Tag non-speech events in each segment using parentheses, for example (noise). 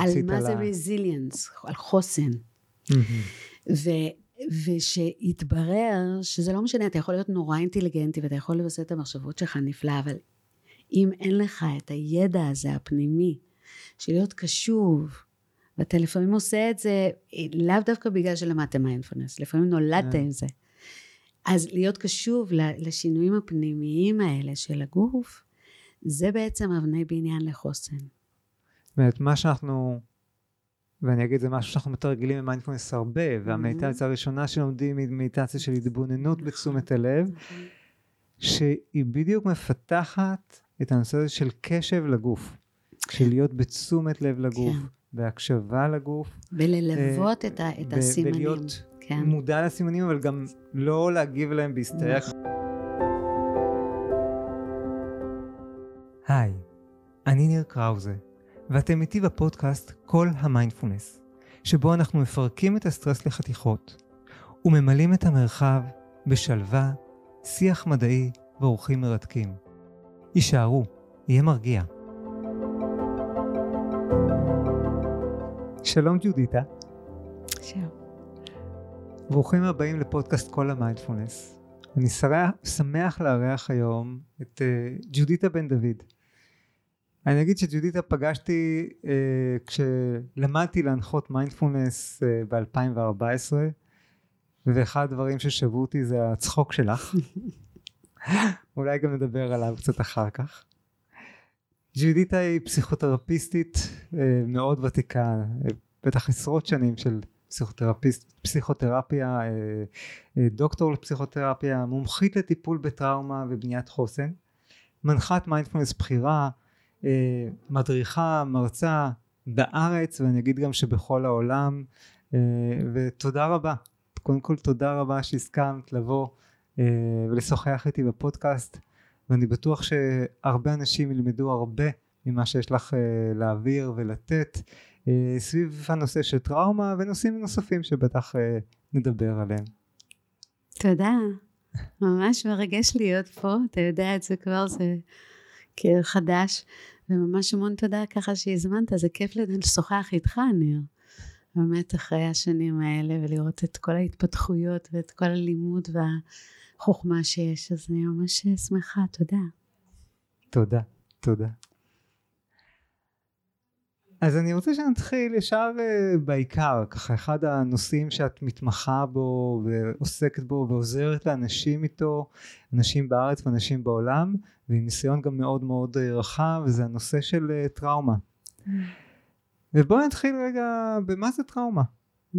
על מה זה רזיליאנס, על חוסן. ו, ושהתברר שזה לא משנה, אתה יכול להיות נורא אינטליגנטי ואתה יכול לבסס את המחשבות שלך נפלא, אבל אם אין לך את הידע הזה הפנימי, של להיות קשוב, ואתה לפעמים עושה את זה לאו דווקא בגלל שלמדת מיינדפולנס, לפעמים נולדת כן. עם זה. אז להיות קשוב לשינויים הפנימיים האלה של הגוף, זה בעצם אבני בניין לחוסן. זאת אומרת, מה שאנחנו, ואני אגיד, זה משהו שאנחנו מתרגלים במיינדפולנס הרבה, והמדיטציה הראשונה שלומדים היא מדיטציה של התבוננות בתשומת הלב, שהיא בדיוק מפתחת את הנושא הזה של קשב לגוף, של להיות בתשומת לב לגוף, כן. בהקשבה לגוף. וללוות את, את הסימנים. ולהיות כן. מודע לסימנים, אבל גם לא להגיב להם בהסתייג. היי, אני ניר קראוזה, ואתם איתי בפודקאסט קול המיינדפולנס, שבו אנחנו מפרקים את הסטרס לחתיכות, וממלאים את המרחב בשלווה, שיח מדעי ואורחים מרתקים. הישארו, יהיה מרגיע. שלום ג'ודיטה. שלום. ברוכים הבאים לפודקאסט קול המיינדפולנס. אני שמח לארח היום את uh, ג'ודיטה בן דוד. אני אגיד שג'ודיטה פגשתי uh, כשלמדתי להנחות מיינדפולנס uh, ב-2014 ואחד הדברים ששבו אותי זה הצחוק שלך. (laughs) אולי גם נדבר עליו קצת אחר כך. ג'ודיטה היא פסיכותרפיסטית uh, מאוד ותיקה, uh, בטח עשרות שנים של פסיכותרפיסט, פסיכותרפיה, אה, אה, דוקטור לפסיכותרפיה, מומחית לטיפול בטראומה ובניית חוסן, מנחת מיינדפלנס בכירה, אה, מדריכה, מרצה בארץ ואני אגיד גם שבכל העולם ותודה רבה, קודם כל תודה רבה שהסכמת לבוא ולשוחח איתי בפודקאסט ואני בטוח שהרבה אנשים ילמדו הרבה ממה שיש לך להעביר ולתת אה, סביב הנושא של טראומה ונושאים נוספים שבטח אה, נדבר עליהם. תודה, ממש מרגש להיות פה, אתה יודע את זה כבר, זה כאילו חדש, וממש המון תודה ככה שהזמנת, זה כיף לשוחח איתך, ניר. באמת אחרי השנים האלה ולראות את כל ההתפתחויות ואת כל הלימוד והחוכמה שיש, אז אני ממש שמחה, תודה. תודה, תודה. אז אני רוצה שנתחיל ישר uh, בעיקר, ככה אחד הנושאים שאת מתמחה בו ועוסקת בו ועוזרת לאנשים איתו, אנשים בארץ ואנשים בעולם, ועם ניסיון גם מאוד מאוד uh, רחב, וזה הנושא של uh, טראומה. Mm. ובואו נתחיל רגע במה זה טראומה. Mm.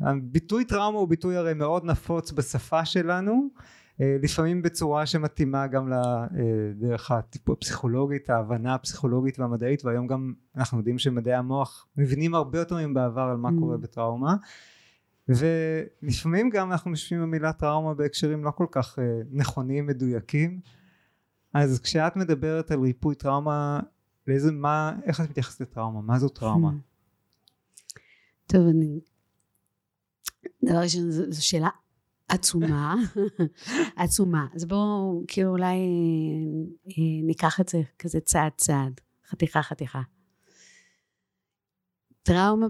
הביטוי טראומה הוא ביטוי הרי מאוד נפוץ בשפה שלנו, אה, לפעמים בצורה שמתאימה גם לדרך הטיפול הפסיכולוגית, ההבנה הפסיכולוגית והמדעית והיום גם אנחנו יודעים שמדעי המוח מבינים הרבה יותר מבעבר על מה mm. קורה בטראומה. ולפעמים גם אנחנו משתמשים במילה טראומה בהקשרים לא כל כך uh, נכונים מדויקים. אז כשאת מדברת על ריפוי טראומה לאיזה מה איך את מתייחסת לטראומה? מה זו טראומה? טוב אני דבר ראשון זו שאלה עצומה, (laughs) עצומה. אז בואו כאילו אולי אה, ניקח את זה כזה צעד צעד, חתיכה חתיכה. טראומה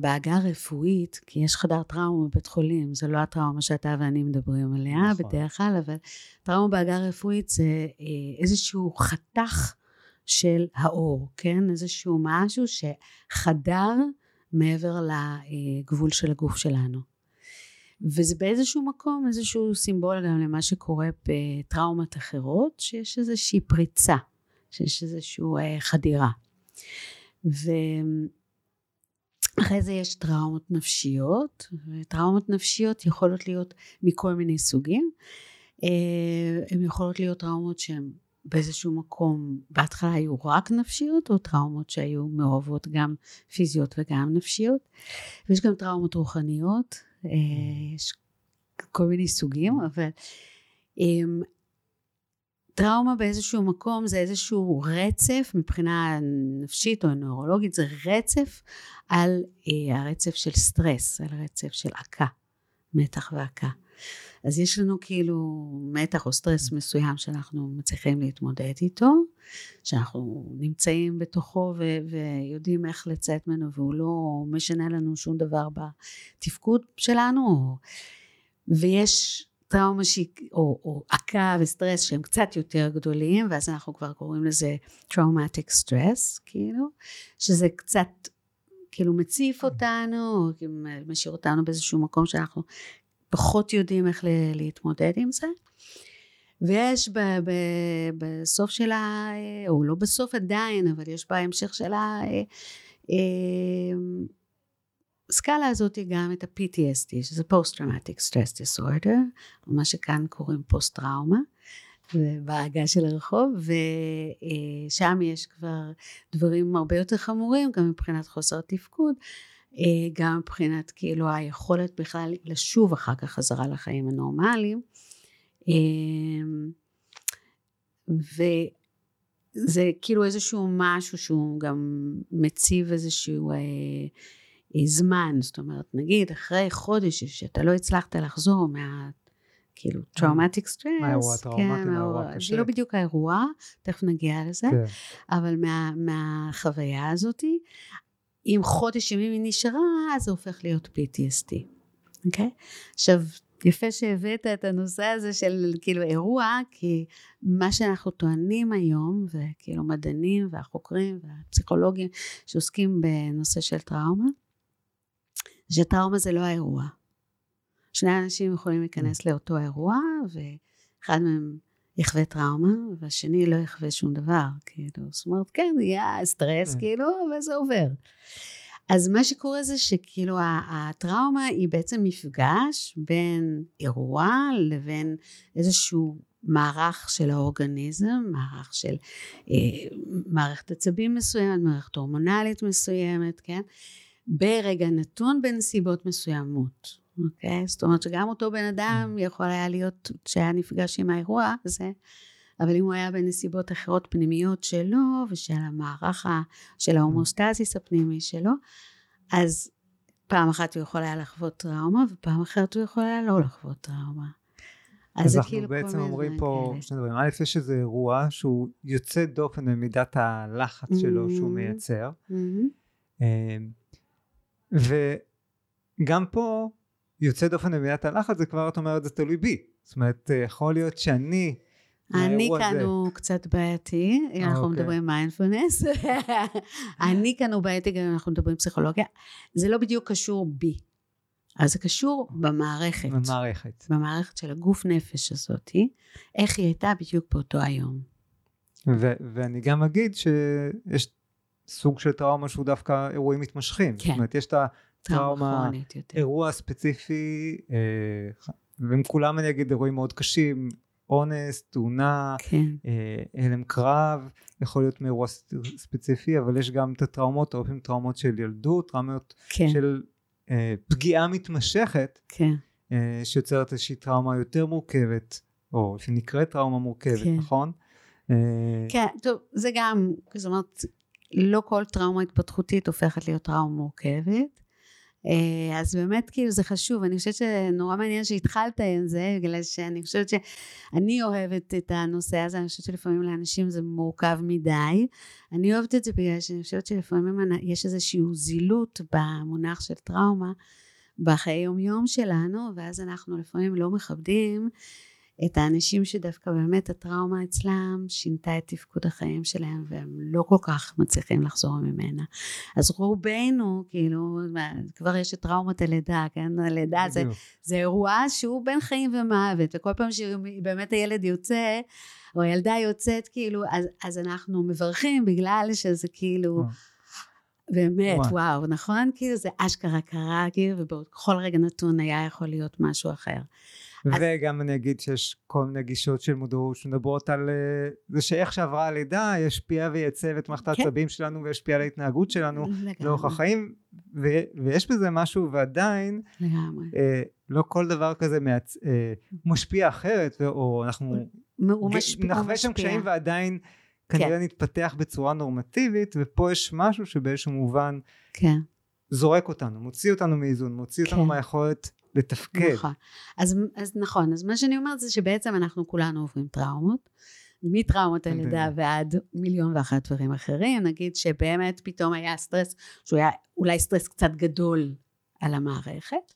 בעגה הרפואית, כי יש חדר טראומה בבית חולים, זה לא הטראומה שאתה ואני מדברים עליה נכון. בדרך כלל, אבל טראומה בעגה הרפואית זה אה, איזשהו חתך של האור, כן? איזשהו משהו שחדר מעבר לגבול של הגוף שלנו. וזה באיזשהו מקום איזשהו סימבול גם למה שקורה בטראומות אחרות, שיש איזושהי פריצה, שיש איזושהי אה, חדירה. ואחרי זה יש טראומות נפשיות, וטראומות נפשיות יכולות להיות מכל מיני סוגים. אה, הן יכולות להיות טראומות שהן באיזשהו מקום בהתחלה היו רק נפשיות או טראומות שהיו מעורבות גם פיזיות וגם נפשיות ויש גם טראומות רוחניות יש כל מיני סוגים, אבל אמ, טראומה באיזשהו מקום זה איזשהו רצף מבחינה נפשית או נוירולוגית, זה רצף על אה, הרצף של סטרס, על הרצף של עקה, מתח ועקה. אז יש לנו כאילו מתח או סטרס מסוים שאנחנו מצליחים להתמודד איתו, שאנחנו נמצאים בתוכו ו- ויודעים איך לצאת ממנו והוא לא משנה לנו שום דבר בתפקוד שלנו ויש טראומה שהיא, או, או עקה וסטרס שהם קצת יותר גדולים ואז אנחנו כבר קוראים לזה traumatic stress כאילו שזה קצת כאילו מציף אותנו משאיר אותנו באיזשהו מקום שאנחנו פחות יודעים איך להתמודד עם זה. ויש ב, ב, בסוף שלה, או לא בסוף עדיין, אבל יש בהמשך שלה הסקאלה הזאת גם את ה-PTSD, שזה Post-Traumatic Stress Disorder, מה שכאן קוראים פוסט-טראומה, בעגה של הרחוב, ושם יש כבר דברים הרבה יותר חמורים, גם מבחינת חוסר תפקוד, גם מבחינת כאילו היכולת בכלל לשוב אחר כך חזרה לחיים הנורמליים. אמ, וזה כאילו איזשהו משהו שהוא גם מציב איזשהו אה, אה, זמן, זאת אומרת נגיד אחרי חודש שאתה לא הצלחת לחזור מה... כאילו טראומטיק סטרס, מהאירוע הטראומטי, כן, מהאירוע הקשה. זה לא בדיוק האירוע, תכף נגיע לזה, כן. אבל מה, מהחוויה הזאתי, אם חודש ימים היא נשארה, אז זה הופך להיות PTSD, אוקיי? Okay? עכשיו, יפה שהבאת את הנושא הזה של כאילו אירוע, כי מה שאנחנו טוענים היום, וכאילו מדענים והחוקרים והפסיכולוגים שעוסקים בנושא של טראומה, שטראומה זה לא האירוע. שני אנשים יכולים להיכנס לאותו אירוע, ואחד מהם יחווה טראומה, והשני לא יחווה שום דבר, כאילו, זאת אומרת, כן, יהיה סטרס, כן. כאילו, וזה עובר. אז מה שקורה זה שכאילו הטראומה היא בעצם מפגש בין אירוע לבין איזשהו מערך של האורגניזם, מערך של אה, מערכת עצבים מסוימת, מערכת הורמונלית מסוימת, כן? ברגע נתון בנסיבות מסוימות, אוקיי? זאת אומרת שגם אותו בן אדם mm. יכול היה להיות, כשהיה נפגש עם האירוע הזה, אבל אם הוא היה בנסיבות אחרות פנימיות שלו ושל המערך של ההומוסטזיס הפנימי שלו, אז פעם אחת הוא יכול היה לחוות טראומה ופעם אחרת הוא יכול היה לא לחוות טראומה. אז, אז אנחנו כאילו בעצם אומרים פה כאלה. שני דברים. א', יש איזה אירוע שהוא יוצא דופן במידת הלחץ mm-hmm. שלו שהוא מייצר. Mm-hmm. וגם פה יוצא דופן במידת הלחץ, זה כבר, את אומרת, זה תלוי בי. זאת אומרת, יכול להיות שאני אני כאן הזה. הוא קצת בעייתי, אם אנחנו אוקיי. מדברים מיינדפלנס. (laughs) אני כאן הוא בעייתי גם אם אנחנו מדברים פסיכולוגיה. זה לא בדיוק קשור בי. אז זה קשור במערכת. במערכת. במערכת של הגוף נפש הזאתי, איך היא הייתה בדיוק באותו היום. ו- ואני גם אגיד שיש סוג של טראומה שהוא דווקא אירועים מתמשכים. כן. זאת אומרת, יש את הטראומה, אירוע ספציפי, אה, והם כולם אני אגיד אירועים מאוד קשים, אונס, תאונה, כן. אה, הלם קרב, יכול להיות מאירוע ספציפי, אבל יש גם את הטראומות, הרבה פעמים טראומות של ילדות, טראומות כן. של אה, פגיעה מתמשכת, כן. אה, שיוצרת איזושהי טראומה יותר מורכבת, או שנקראת טראומה מורכבת, כן. נכון? אה, כן, טוב, זה גם, זאת אומרת, לא כל טראומה התפתחותית הופכת להיות טראומה מורכבת. אה, אז באמת כאילו זה חשוב, אני חושבת שנורא מעניין שהתחלת עם זה, בגלל שאני חושבת שאני אוהבת את הנושא הזה, אני חושבת שלפעמים לאנשים זה מורכב מדי. אני אוהבת את זה בגלל שאני חושבת שלפעמים יש איזושהי זילות במונח של טראומה בחיי יום יום שלנו, ואז אנחנו לפעמים לא מכבדים את האנשים שדווקא באמת הטראומה אצלם שינתה את תפקוד החיים שלהם והם לא כל כך מצליחים לחזור ממנה. אז רובנו, כאילו, כבר יש את טראומת הלידה, כן? הלידה זה, זה אירוע שהוא בין חיים ומוות, וכל פעם שבאמת הילד יוצא, או הילדה יוצאת, כאילו, אז, אז אנחנו מברכים בגלל שזה כאילו... באמת, וואו. וואו, נכון? כאילו זה אשכרה קרה, כאילו, ובכל רגע נתון היה יכול להיות משהו אחר. וגם אני אגיד שיש כל מיני גישות של מודעות שמדברות על אה, זה שאיך שעברה הלידה ישפיע וייצב את מערכת כן. העצבים שלנו וישפיע על ההתנהגות שלנו לאורך החיים ו- ויש בזה משהו ועדיין אה, לא כל דבר כזה מעצ... אה, משפיע אחרת או אנחנו הוא משפיע, נחווה שם קשיים ועדיין כנראה כן. נתפתח בצורה נורמטיבית ופה יש משהו שבאיזשהו מובן כן. זורק אותנו מוציא אותנו מאיזון מוציא כן. אותנו מהיכולת לתפקד. נכון. אז, אז נכון, אז מה שאני אומרת זה שבעצם אנחנו כולנו עוברים טראומות, מטראומות הלידה ועד מיליון ואחת דברים אחרים, נגיד שבאמת פתאום היה סטרס, שהוא היה אולי סטרס קצת גדול על המערכת,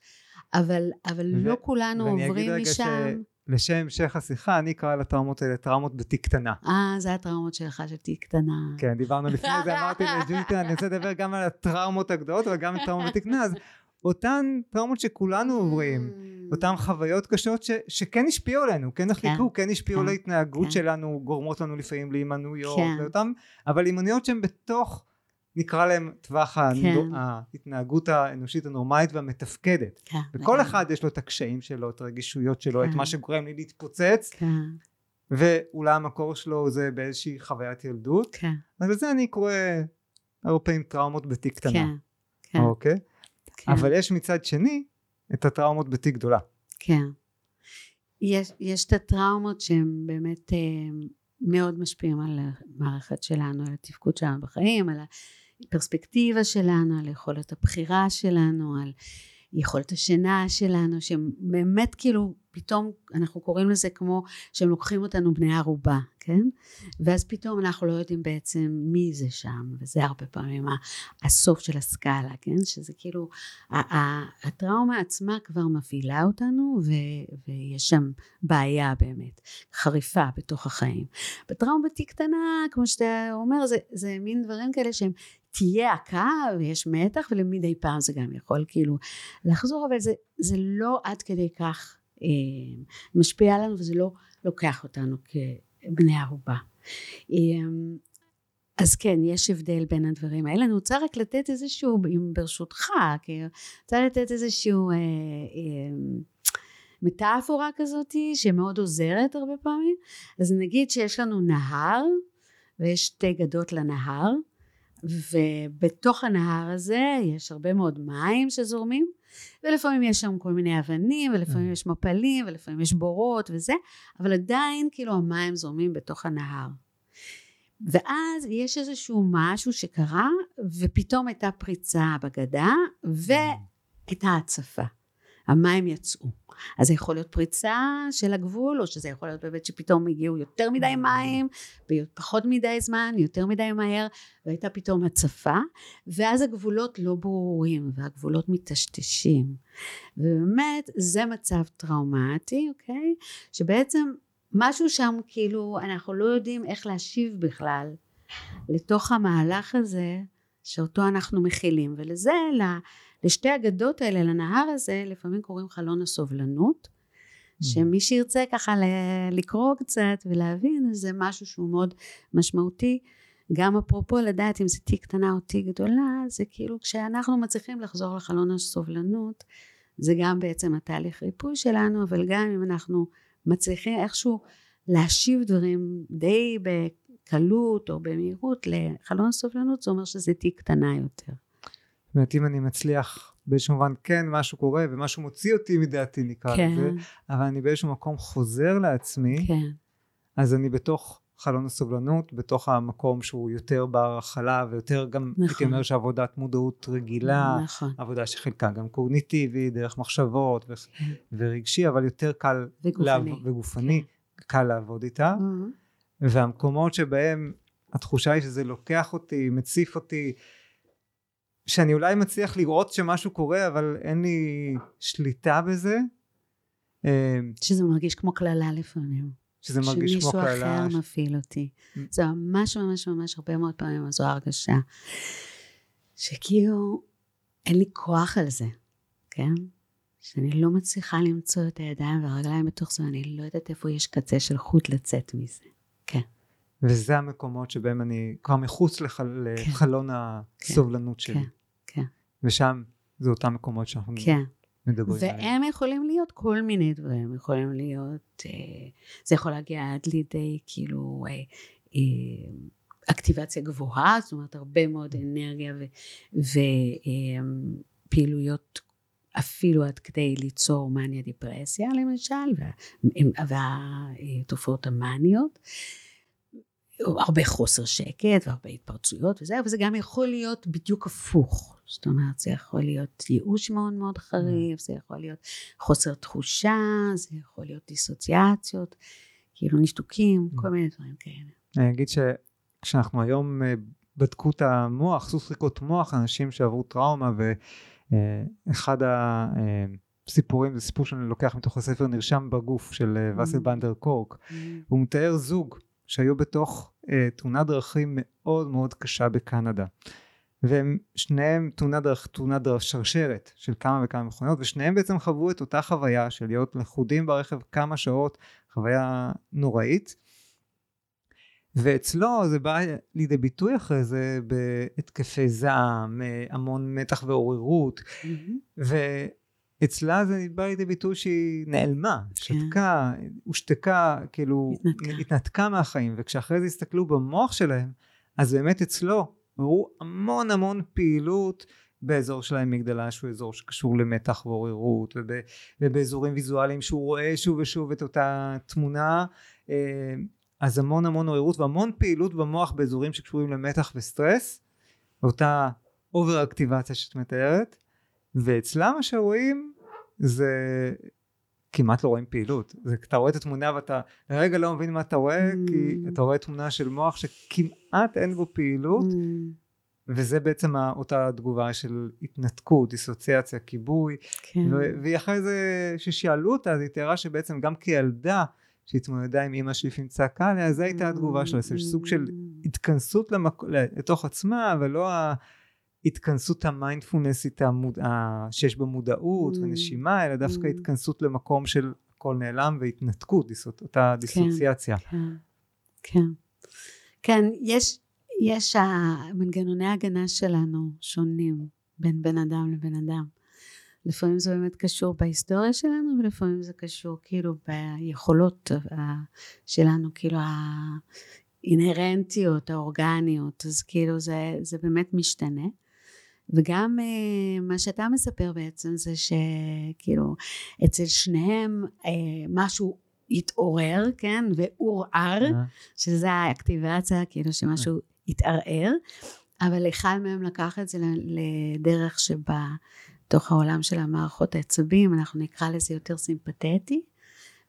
אבל, אבל ו- לא כולנו עוברים משם. ש... לשם המשך השיחה, אני אקרא לטראומות האלה טראומות בתיק קטנה. אה, זה הטראומות שלך של תיק קטנה. כן, דיברנו לפני זה, אמרתי (laughs) לג'וליטה, אני רוצה לדבר גם על הטראומות הגדולות, אבל גם על טראומות בתיק קטנה, אז אותן טראומות שכולנו עוברים, mm. אותן חוויות קשות ש, שכן השפיעו עלינו, כן נחלקו, כן, כן השפיעו כן, ההתנהגות כן. שלנו, גורמות לנו לפעמים להימנויות, כן. לאותם, אבל הימנויות שהן בתוך נקרא להם טווח כן. ההתנהגות האנושית הנורמלית והמתפקדת. כן, וכל לגמרי. אחד יש לו את הקשיים שלו, את הרגישויות שלו, כן. את מה שגורם לי להתפוצץ. כן. ואולי המקור שלו זה באיזושהי חוויית ילדות. כן. אז לזה אני קורא הרבה פעמים טראומות בתיק קטנה. כן. כן. אוקיי? כן. אבל יש מצד שני את הטראומות בתיק גדולה. כן. יש, יש את הטראומות שהן באמת אה, מאוד משפיעים על המערכת שלנו, על התפקוד שלנו בחיים, על הפרספקטיבה שלנו, על יכולת הבחירה שלנו, על יכולת השינה שלנו, שהם באמת כאילו פתאום אנחנו קוראים לזה כמו שהם לוקחים אותנו בני ערובה, כן? ואז פתאום אנחנו לא יודעים בעצם מי זה שם, וזה הרבה פעמים הסוף של הסקאלה, כן? שזה כאילו, הטראומה עצמה כבר מפעילה אותנו, ו- ויש שם בעיה באמת, חריפה בתוך החיים. בטראומה בתיק קטנה, כמו שאתה אומר, זה, זה מין דברים כאלה שהם תהיה עקה ויש מתח ולמדי פעם זה גם יכול כאילו לחזור אבל זה, זה לא עד כדי כך אה, משפיע עלינו וזה לא לוקח אותנו כבני ערובה. אה, אז כן, יש הבדל בין הדברים האלה. אני רוצה רק לתת איזשהו, אם ברשותך, אני רוצה לתת איזשהו אה, אה, מטאפורה כזאת שמאוד עוזרת הרבה פעמים. אז נגיד שיש לנו נהר ויש שתי גדות לנהר ובתוך הנהר הזה יש הרבה מאוד מים שזורמים ולפעמים יש שם כל מיני אבנים ולפעמים mm. יש מפלים ולפעמים יש בורות וזה אבל עדיין כאילו המים זורמים בתוך הנהר. ואז יש איזשהו משהו שקרה ופתאום הייתה פריצה בגדה והייתה הצפה המים יצאו. אז זה יכול להיות פריצה של הגבול, או שזה יכול להיות באמת שפתאום הגיעו יותר מדי מים, פחות מדי זמן, יותר מדי מהר, והייתה פתאום הצפה, ואז הגבולות לא ברורים, והגבולות מטשטשים. ובאמת, זה מצב טראומטי, אוקיי? שבעצם משהו שם, כאילו, אנחנו לא יודעים איך להשיב בכלל לתוך המהלך הזה, שאותו אנחנו מכילים, ולזה, לשתי הגדות האלה, לנהר הזה, לפעמים קוראים חלון הסובלנות, mm. שמי שירצה ככה לקרוא קצת ולהבין, זה משהו שהוא מאוד משמעותי. גם אפרופו לדעת אם זה תיק קטנה או תיק גדולה, זה כאילו כשאנחנו מצליחים לחזור לחלון הסובלנות, זה גם בעצם התהליך ריפוי שלנו, אבל גם אם אנחנו מצליחים איכשהו להשיב דברים די בקלות או במהירות לחלון הסובלנות, זה אומר שזה תיק קטנה יותר. זאת אומרת אם אני מצליח באיזשהו מובן כן משהו קורה ומשהו מוציא אותי מדעתי נקרא כן. לזה אבל אני באיזשהו מקום חוזר לעצמי כן. אז אני בתוך חלון הסובלנות בתוך המקום שהוא יותר בר הכלה ויותר גם נכון. הייתי אומר שעבודת מודעות רגילה נכון. עבודה שחלקה גם קוגניטיבי דרך מחשבות ו- כן. ורגשי אבל יותר קל וגופני, לעב- וגופני כן. קל לעבוד איתה mm-hmm. והמקומות שבהם התחושה היא שזה לוקח אותי מציף אותי שאני אולי מצליח לראות שמשהו קורה אבל אין לי שליטה בזה. אה, שזה מרגיש כמו קללה לפעמים. שזה מרגיש כמו קללה. שמישהו אחר מפעיל אותי. זה ממש ממש ממש הרבה מאוד פעמים זו הרגשה. שכאילו אין לי כוח על זה, כן? שאני לא מצליחה למצוא את הידיים והרגליים בתוך זה, אני לא יודעת איפה יש קצה של חוט לצאת מזה. וזה המקומות שבהם אני כבר מחוץ לחל... כן. לחלון הסובלנות כן. שלי. כן, כן. ושם זה אותם מקומות שאנחנו כן. מדברים עליהם. והם יכולים להיות כל מיני דברים, יכולים להיות, אה, זה יכול להגיע עד לידי כאילו אה, אה, אקטיבציה גבוהה, זאת אומרת הרבה מאוד אנרגיה ופעילויות אפילו עד כדי ליצור מניה דיפרסיה למשל, והתופעות המאניות. הרבה חוסר שקט והרבה התפרצויות וזה, אבל זה גם יכול להיות בדיוק הפוך. זאת אומרת, זה יכול להיות ייאוש מאוד מאוד חריף, זה יכול להיות חוסר תחושה, זה יכול להיות דיסוציאציות. כאילו נשתוקים, כל מיני דברים כאלה. אני אגיד שכשאנחנו היום אה, בדקו את המוח, סוס מוח, אנשים שעברו טראומה ואחד הסיפורים זה סיפור שאני לוקח מתוך הספר נרשם בגוף של ואסל בנדר קורק, הוא מתאר זוג שהיו בתוך תאונת דרכים מאוד מאוד קשה בקנדה. והם שניהם תאונת דרך, תאונת דרך שרשרת של כמה וכמה מכוניות ושניהם בעצם חוו את אותה חוויה של להיות לכודים ברכב כמה שעות חוויה נוראית ואצלו זה בא לידי ביטוי אחרי זה בהתקפי זעם המון מתח ועוררות mm-hmm. ואצלה זה בא לידי ביטוי שהיא נעלמה כן. שתקה הושתקה כאילו התנתקה. התנתקה מהחיים וכשאחרי זה הסתכלו במוח שלהם אז באמת אצלו ראו המון המון פעילות באזור של המגדלה שהוא אזור שקשור למתח ועוררות וב, ובאזורים ויזואליים שהוא רואה שוב ושוב את אותה תמונה אה, אז המון המון עוררות והמון פעילות במוח באזורים שקשורים למתח וסטרס אותה over אקטיבציה שאת מתארת ואצלם מה שרואים זה כמעט לא רואים פעילות זה אתה רואה את התמונה ואתה לרגע לא מבין מה אתה רואה mm. כי אתה רואה תמונה של מוח שכמעט אין בו פעילות mm. וזה בעצם אותה תגובה של התנתקות, דיסוציאציה, כיבוי כן. והיא אחרי זה ששאלו אותה אז היא תיארה שבעצם גם כילדה שהתמודדה עם אימא שלפעמים צעקה עליה זו הייתה התגובה שלה, זה סוג של mm. התכנסות למק... לתוך עצמה ולא ההתכנסות המיינדפולנסית המוד... שיש בה מודעות mm. ונשימה אלא דווקא mm. התכנסות למקום של הכל נעלם והתנתקות, דיסות, אותה דיסוציאציה. כן, כן, כן. כן, יש, יש המנגנוני ההגנה שלנו שונים בין בן אדם לבן אדם. לפעמים זה באמת קשור בהיסטוריה שלנו ולפעמים זה קשור כאילו ביכולות שלנו, כאילו האינהרנטיות, האורגניות, אז כאילו זה, זה באמת משתנה. וגם uh, מה שאתה מספר בעצם זה שכאילו אצל שניהם uh, משהו התעורר, כן, ועורער. שזה האקטיבציה, כאילו שמשהו. התערער, אבל אחד מהם לקח את זה לדרך שבה תוך העולם של המערכות העצבים, אנחנו נקרא לזה יותר סימפתטי,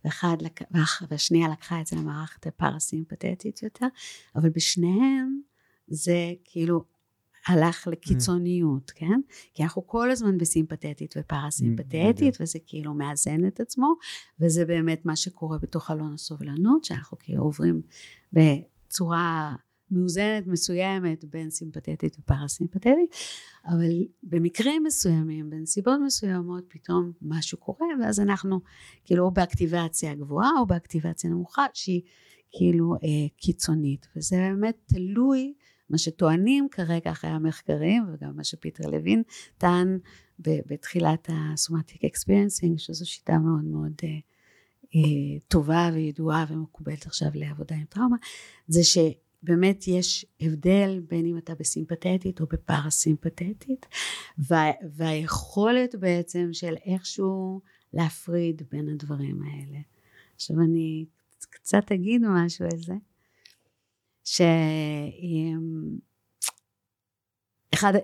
ואחד, והשנייה לקחה את זה למערכת הפרסימפתטית יותר, אבל בשניהם זה כאילו הלך לקיצוניות, כן? כי אנחנו כל הזמן בסימפתטית ופרסימפתטית, וזה כאילו מאזן את עצמו, וזה באמת מה שקורה בתוך אלון הסובלנות, שאנחנו כאילו עוברים בצורה מאוזנת מסוימת בין סימפתטית ופרסימפתטית, אבל במקרים מסוימים, בנסיבות מסוימות, פתאום משהו קורה, ואז אנחנו כאילו או באקטיבציה גבוהה או באקטיבציה נמוכה, שהיא כאילו אה, קיצונית, וזה באמת תלוי מה שטוענים כרגע אחרי המחקרים וגם מה שפיטר לוין טען בתחילת ה-somatic experiencing שזו שיטה מאוד מאוד uh, uh, טובה וידועה ומקובלת עכשיו לעבודה עם טראומה זה שבאמת יש הבדל בין אם אתה בסימפתטית או בפרסימפתטית וה, והיכולת בעצם של איכשהו להפריד בין הדברים האלה. עכשיו אני קצת אגיד משהו על זה שאחד,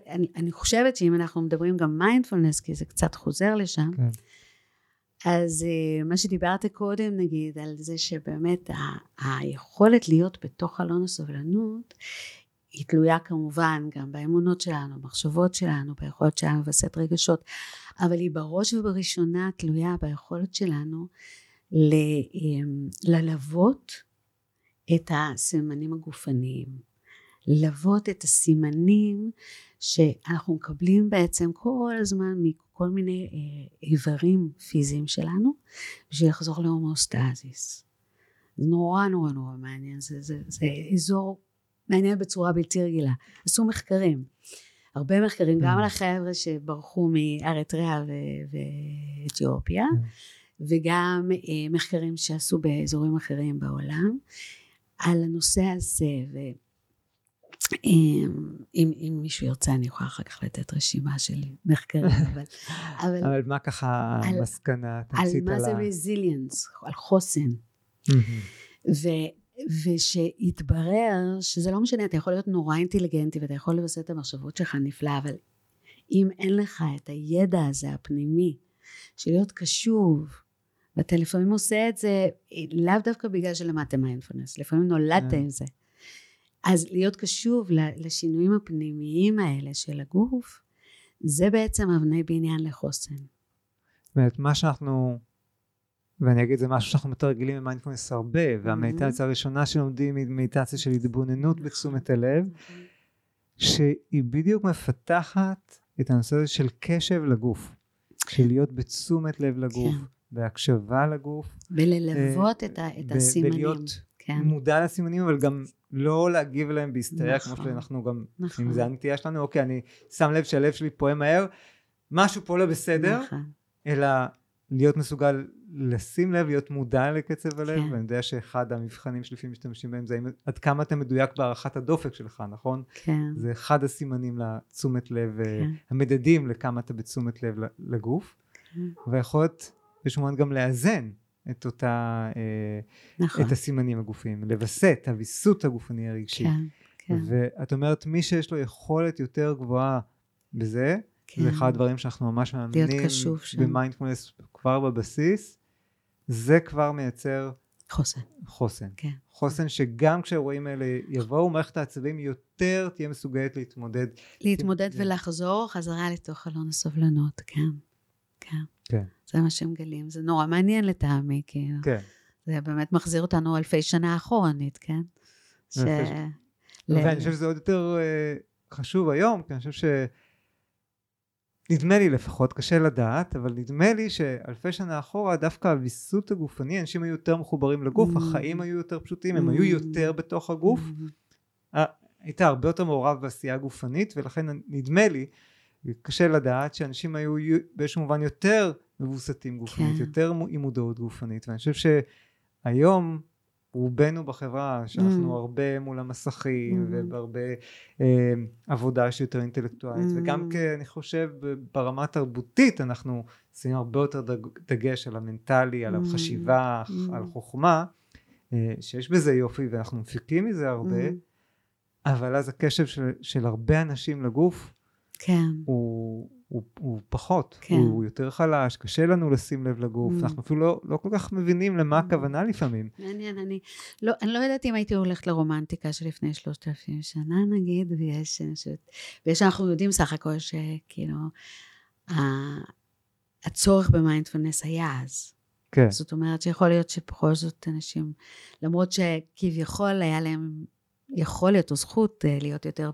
אני, אני חושבת שאם אנחנו מדברים גם מיינדפולנס, כי זה קצת חוזר לשם, כן. אז אה, מה שדיברת קודם נגיד על זה שבאמת ה, היכולת להיות בתוך אלון הסובלנות היא תלויה כמובן גם באמונות שלנו, במחשבות שלנו, ביכולת שלנו לווסת רגשות, אבל היא בראש ובראשונה תלויה ביכולת שלנו ל, ללוות את הסימנים הגופניים, ללוות את הסימנים שאנחנו מקבלים בעצם כל הזמן מכל מיני אה, איברים פיזיים שלנו בשביל לחזור להומוסטזיס. נורא נורא נורא מעניין, זה, זה, זה אזור מעניין בצורה בלתי רגילה. עשו מחקרים, הרבה מחקרים, גם mm. על החבר'ה שברחו מאריתריאה ואתיופיה, mm. וגם אה, מחקרים שעשו באזורים אחרים בעולם. על הנושא הזה, ואם אם מישהו ירצה אני יכולה אחר כך לתת רשימה של מחקרים, (laughs) אבל... אבל, אבל מה ככה המסקנה? על מה זה רזיליאנס, על חוסן. ו, ושהתברר שזה לא משנה, אתה יכול להיות נורא אינטליגנטי ואתה יכול לבסס את המחשבות שלך נפלא, אבל אם אין לך את הידע הזה הפנימי של להיות קשוב ואתה לפעמים עושה את זה לאו דווקא בגלל שלמדתם מיינדפולנס, לפעמים נולדת כן. עם זה. אז להיות קשוב לשינויים הפנימיים האלה של הגוף, זה בעצם אבני בניין לחוסן. זאת אומרת, מה שאנחנו, ואני אגיד, זה משהו שאנחנו מתרגלים במיינדפולנס הרבה, והמדיטציה הראשונה שלומדים היא מדיטציה של התבוננות בתשומת הלב, שהיא בדיוק מפתחת את הנושא הזה של קשב לגוף, של להיות בתשומת לב לגוף, כן. בהקשבה לגוף, וללוות אה, את, ה- את הסימנים. ולהיות כן, מודע לסימנים, אבל גם לא להגיב להם בהיסטריה, כמו נכון. שאנחנו גם, נכון. אם זה הנטייה שלנו, אוקיי, אני שם לב שהלב שלי פועם מהר, משהו פה לא בסדר, נכון. אלא להיות מסוגל לשים לב, להיות מודע לקצב הלב, כן. ואני יודע שאחד המבחנים שלפעמים משתמשים בהם זה האם- עד כמה אתה מדויק בהערכת הדופק שלך, נכון? כן, זה אחד הסימנים לתשומת לב, אה, כן. המדדים לכמה אתה בתשומת לב לגוף, כן. ויכולת באיזשהו מובן גם לאזן את אותה, אה, נכון. את הסימנים הגופיים, לווסת, הוויסות הגופני הרגשי. כן, כן, ואת אומרת, מי שיש לו יכולת יותר גבוהה בזה, כן. זה אחד הדברים שאנחנו ממש מאמינים. במיינדפולנס כבר בבסיס, זה כבר מייצר חוסן, חוסן. כן. חוסן שגם כשהאירועים האלה יבואו, מערכת העצבים יותר תהיה מסוגלת להתמודד. להתמודד. ולחזור חזרה לתוך חלון הסובלנות, כן, כן. כן. זה מה שמגלים. זה נורא מעניין לטעמי, כאילו. כן. זה באמת מחזיר אותנו אלפי שנה אחורנית, כן? ש... ל- ואני חושב שזה עוד יותר אה, חשוב היום, כי אני חושב ש... נדמה לי לפחות, קשה לדעת, אבל נדמה לי שאלפי שנה אחורה דווקא הוויסות הגופני, אנשים היו יותר מחוברים לגוף, Mm. החיים היו יותר פשיטים, הם Mm. היו יותר בתוך הגוף, אה, היית הרבה יותר מעורב בעשייה גופנית, ולכן נדמה לי, קשה לדעת שאנשים היו באיזשהו מובן יותר מבוסתים גופנית, כן. יותר עם מודעות גופנית, ואני חושב שהיום רובנו בחברה, שאנחנו Mm. הרבה מול המסכים, Mm. ובהרבה אה, עבודה שהיא יותר אינטלקטואלית, Mm. וגם כי אני חושב ברמה התרבותית אנחנו שמים הרבה יותר דג, דגש על המנטלי, על Mm. החשיבה, Mm. על חוכמה, אה, שיש בזה יופי ואנחנו מפיקים מזה הרבה, Mm. אבל אז הקשב של, של הרבה אנשים לגוף כן, הוא, הוא, הוא פחות, כן. הוא יותר חלש, קשה לנו לשים לב לגוף, Mm. אנחנו אפילו לא, לא כל כך מבינים למה Mm. הכוונה לפעמים. מעניין, אני לא, אני לא יודעת אם הייתי הולכת לרומנטיקה של לפני שלושת אלפים שנה נגיד, ויש, אני חושבת, ויש אנחנו יודעים סך הכל שכאילו, הצורך במיינדפלנס היה אז. כן, זאת אומרת שיכול להיות שבכל זאת אנשים, למרות שכביכול היה להם, יכול להיות או זכות אה, להיות יותר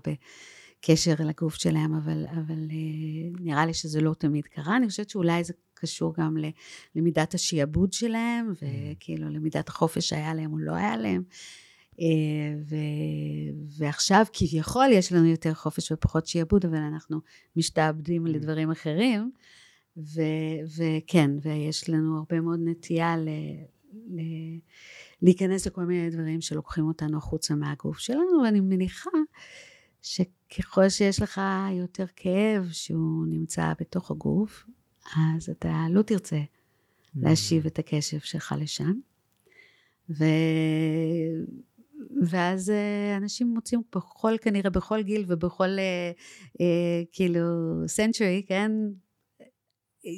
בקשר לגוף שלהם, אבל, אבל אה, נראה לי שזה לא תמיד קרה. אני חושבת שאולי זה קשור גם למידת השיעבוד שלהם, וכאילו למידת החופש שהיה להם או לא היה להם. אה, ו- ועכשיו כביכול יש לנו יותר חופש ופחות שיעבוד, אבל אנחנו משתעבדים לדברים אחרים. ו- וכן, ויש לנו הרבה מאוד נטייה ל- ל- להיכנס לכל מיני דברים שלוקחים אותנו החוצה מהגוף שלנו, ואני מניחה שככל שיש לך יותר כאב שהוא נמצא בתוך הגוף, אז אתה לא תרצה להשיב את הקשב שלך לשם. ו... ואז אה, אנשים מוצאים בכל, כנראה בכל גיל ובכל אה, אה, כאילו סנצ'רי, כן?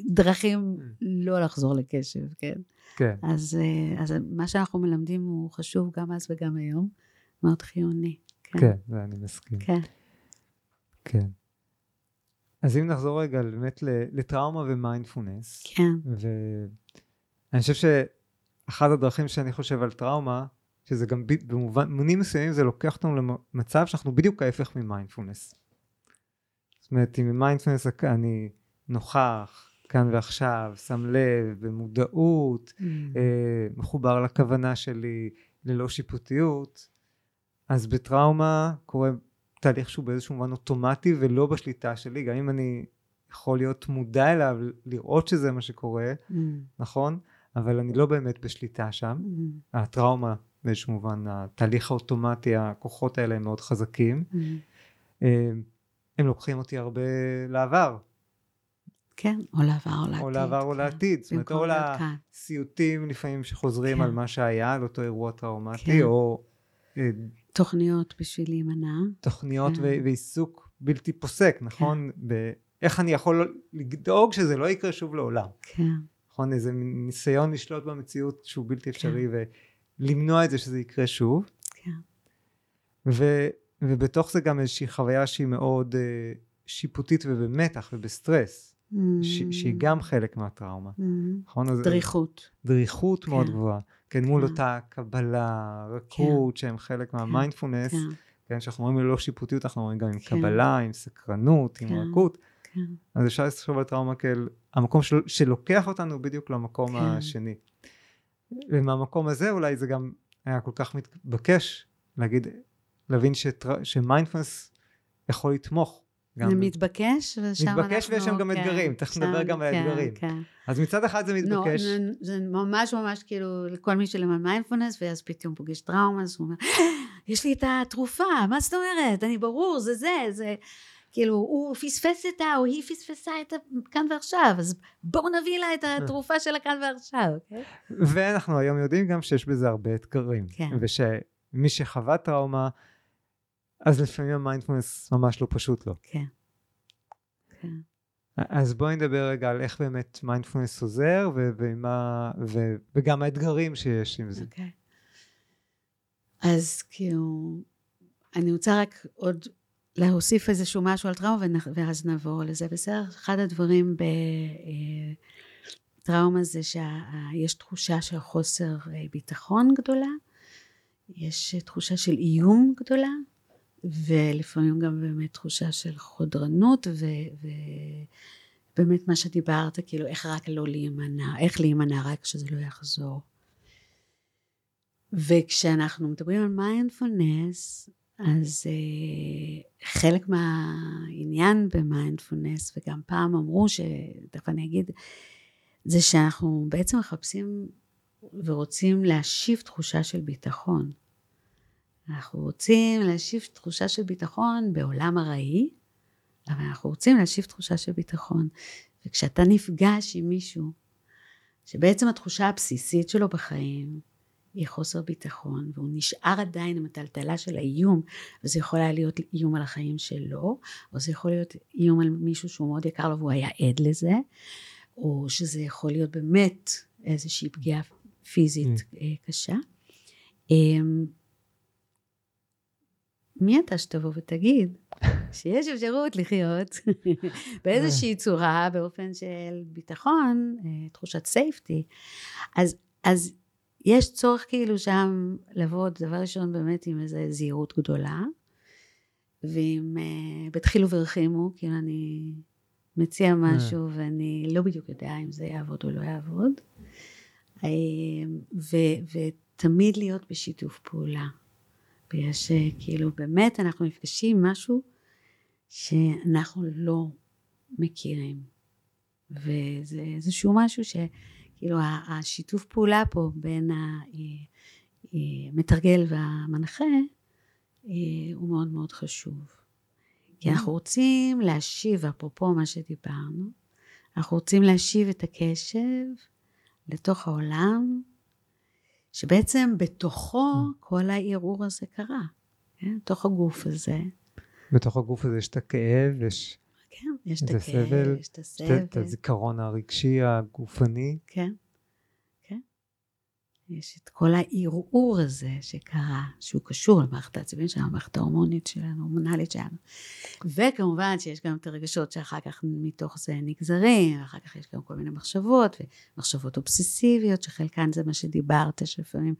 דרכים Mm. לא לחזור לקשב, כן? כן, אז, אה, אז מה שאנחנו מלמדים הוא חשוב גם אז וגם היום, מאוד חיוני. כן. כן, זה אני מסכים. כן. כן. אז אם נחזור רגע באמת לטראומה ומיינדפולנס, כן. ואני חושב שאחת הדרכים שאני חושב על טראומה, שזה גם במובנים מסוימים זה לוקח אותנו למצב שאנחנו בדיוק ההפך ממיינדפולנס. זאת אומרת, אם במיינדפולנס אני נוכח, כאן ועכשיו, שם לב, במודעות, Mm. אה, מחובר לכוונה שלי, ללא שיפוטיות, אז בטראומה קורה תהליך שהוא באיזשהו מובן אוטומטי ולא בשליטה שלי, גם אם אני יכול להיות מודע אליו, לראות שזה מה שקורה, Mm. נכון? אבל אני לא באמת בשליטה שם. Mm. הטראומה באיזשהו מובן, התהליך האוטומטי, הכוחות האלה הם מאוד חזקים. Mm. אה, הם לוקחים אותי הרבה לעבר, כן, או לעבר או לעתיד. או לעבר או כן. לעתיד. זאת אומרת, או. לסיוטים לפעמים שחוזרים כן. על מה שהיה, על אותו אירוע טראומטי, כן. או תוכניות בשביל להימנע. תוכניות כן. ו- ועיסוק בלתי פוסק, נכון? ב- איך אני יכול לדאוג שזה לא יקרה שוב לעולם, כן. נכון? איזה ניסיון לשלוט במציאות שהוא בלתי אפשרי כן. ולמנוע את זה שזה יקרה שוב. כן. ו, ובתוך זה גם איזושהי חוויה שהיא מאוד uh, שיפוטית ובמתח ובסטרס, mm. ש, שהיא גם חלק מהטראומה. Mm. נכון? דריכות. דריכות כן. מאוד גבוהה. כן, מול כן. אותה קבלה, רכות, כן. שהם חלק כן. מהמיינדפולנס. כן. כן, שאנחנו אומרים ללא שיפוטיות, אנחנו אומרים גם עם. קבלה, עם סקרנות. עם רכות. אז אפשר לחשוב על טראומה כאל המקום של, שלוקח אותנו בדיוק למקום. השני. ומהמקום הזה אולי זה גם היה כל כך מתבקש להגיד, להבין שמיינדפלנס יכול לתמוך. זה מתבקש, ושם אנחנו... מתבקש ויש שם גם כן, אתגרים, תכף נדבר גם על כן, האתגרים. כן. אז מצד אחד זה מתבקש. נו, זה ממש ממש כאילו לכל מי שלמד מיינדפלנס, ואז פתאום פוגש טראומה, אז הוא אומר, יש לי את התרופה, מה זאת אומרת? אני ברור, זה זה, זה... כאילו הוא פספס את ה... או היא פספסה את הכאן ועכשיו, אז בואו נביא לה את התרופה של הכאן ועכשיו. אוקיי? ואנחנו היום יודעים גם שיש בזה הרבה אתגרים. כן. ושמי שחווה טראומה, אז לפעמים המיינדפלנס ממש לא פשוט לו. כן. כן. אז בואי נדבר רגע על איך באמת מיינדפלנס עוזר ומה, ו, וגם האתגרים שיש עם זה. Okay. אוקיי. אז כאילו, אני רוצה רק עוד להוסיף איזשהו משהו על טראומה ואז נעבור לזה. בסדר? אחד הדברים בטראומה זה שיש תחושה של חוסר אה, ביטחון גדולה, יש תחושה של איום גדולה, ולפעמים גם באמת תחושה של חודרנות ובאמת מה שדיברת, כאילו איך רק לא להימנע, איך להימנע רק שזה לא יחזור. וכשאנחנו מדברים על מיינדפולנס, אז uh, חלק מהעניין במיינדפולנס, וגם פעם אמרו, שתכף אני אגיד, זה שאנחנו בעצם מחפשים ורוצים להשיב תחושה של ביטחון. אנחנו רוצים להשיב תחושה של ביטחון בעולם ארעי, אבל אנחנו רוצים להשיב תחושה של ביטחון. וכשאתה נפגש עם מישהו, שבעצם התחושה הבסיסית שלו בחיים היא חוסר ביטחון, והוא נשאר עדיין עם הטלטלה של האיום, וזה יכול היה להיות איום על החיים שלו, או זה יכול להיות איום על מישהו שהוא מאוד יקר לו והוא היה עד לזה, או שזה יכול להיות באמת איזושהי פגיעה פיזית mm. אה, קשה. מי אתה שתבוא ותגיד שיש אפשרות לחיות (laughs) באיזושהי צורה, באופן של ביטחון, אה, תחושת סייפטי. אז, אז יש צורך כאילו שם לבוא, דבר ראשון באמת עם איזו זהירות גדולה, ועם uh, בתחילו ורחימו, כאילו אני מציע משהו ואני לא בדיוק יודע אם זה יעבוד או לא יעבוד, אה, ו, ותמיד להיות בשיתוף פעולה. ויש כאילו באמת אנחנו נפגשים משהו שאנחנו לא מכירים. וזה איזשהו משהו שכאילו השיתוף פעולה פה בין המתרגל והמנחה הוא מאוד מאוד חשוב. כי אנחנו רוצים להשיב, אפרופו מה שדיברנו, אנחנו רוצים להשיב את הקשב לתוך העולם שבעצם בתוכו mm. כל הערעור הזה קרה, כן? בתוך הגוף הזה. בתוך הגוף הזה יש את הכאב, יש... כן, יש את הכאב, יש את הסבל. את הזיכרון הרגשי, הגופני. כן. יש את כל הערעור הזה שקרה, שהוא קשור למערכת העצבים שלנו, למערכת ההורמונית שלנו, ההורמונלית שלנו. וכמובן שיש גם את הרגשות שאחר כך מתוך זה נגזרים, ואחר כך יש גם כל מיני מחשבות, ומחשבות אובססיביות, שחלקן זה מה שדיברת, שלפעמים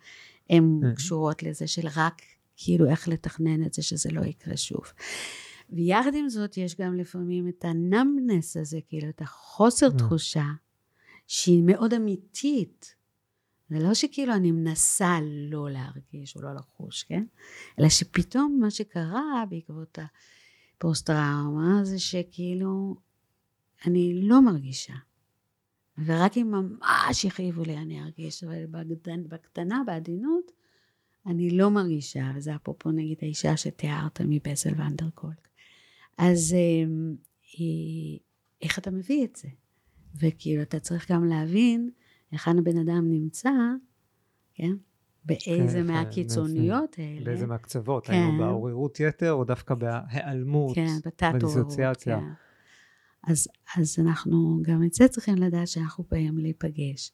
הן mm-hmm. קשורות לזה של רק כאילו איך לתכנן את זה שזה לא יקרה שוב. ויחד עם זאת יש גם לפעמים את הנמנס הזה, כאילו את החוסר mm. תחושה, שהיא מאוד אמיתית. זה לא שכאילו אני מנסה לא להרגיש או לא לחוש, כן? אלא שפתאום מה שקרה בעקבות הפוסט-טראומה זה שכאילו אני לא מרגישה. ורק אם ממש הכאיבו לי אני ארגיש, אבל בקטנה, בקטנה, בעדינות, אני לא מרגישה, וזה אפרופו נגיד האישה שתיארת מבסל ואנדרקולק. אז אה, איך אתה מביא את זה? וכאילו אתה צריך גם להבין היכן הבן אדם נמצא, כן? באיזה כן, מהקיצוניות כן, האלה. באיזה מהקצוות, כן. היינו בעוררות יתר או דוקא בהיעלמות, כן, בדיסוציאציה. כן. אז, אז אנחנו גם את זה צריכים לדעת שאנחנו באים להיפגש.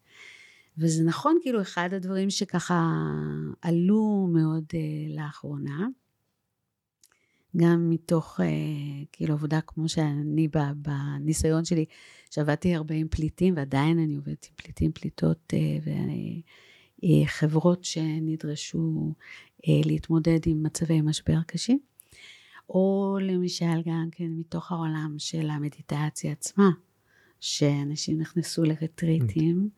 וזה נכון, כאילו, אחד הדברים שככה עלו מאוד uh, לאחרונה, גם מתוך uh, כאילו עבודה כמו שאני בניסיון שלי, שעבדתי הרבה עם פליטים, ועדיין אני עובדת עם פליטים, פליטות uh, וחברות שנדרשו uh, להתמודד עם מצבי משבר קשים. או למשל גם כן מתוך העולם של המדיטציה עצמה, שאנשים נכנסו לרטריטים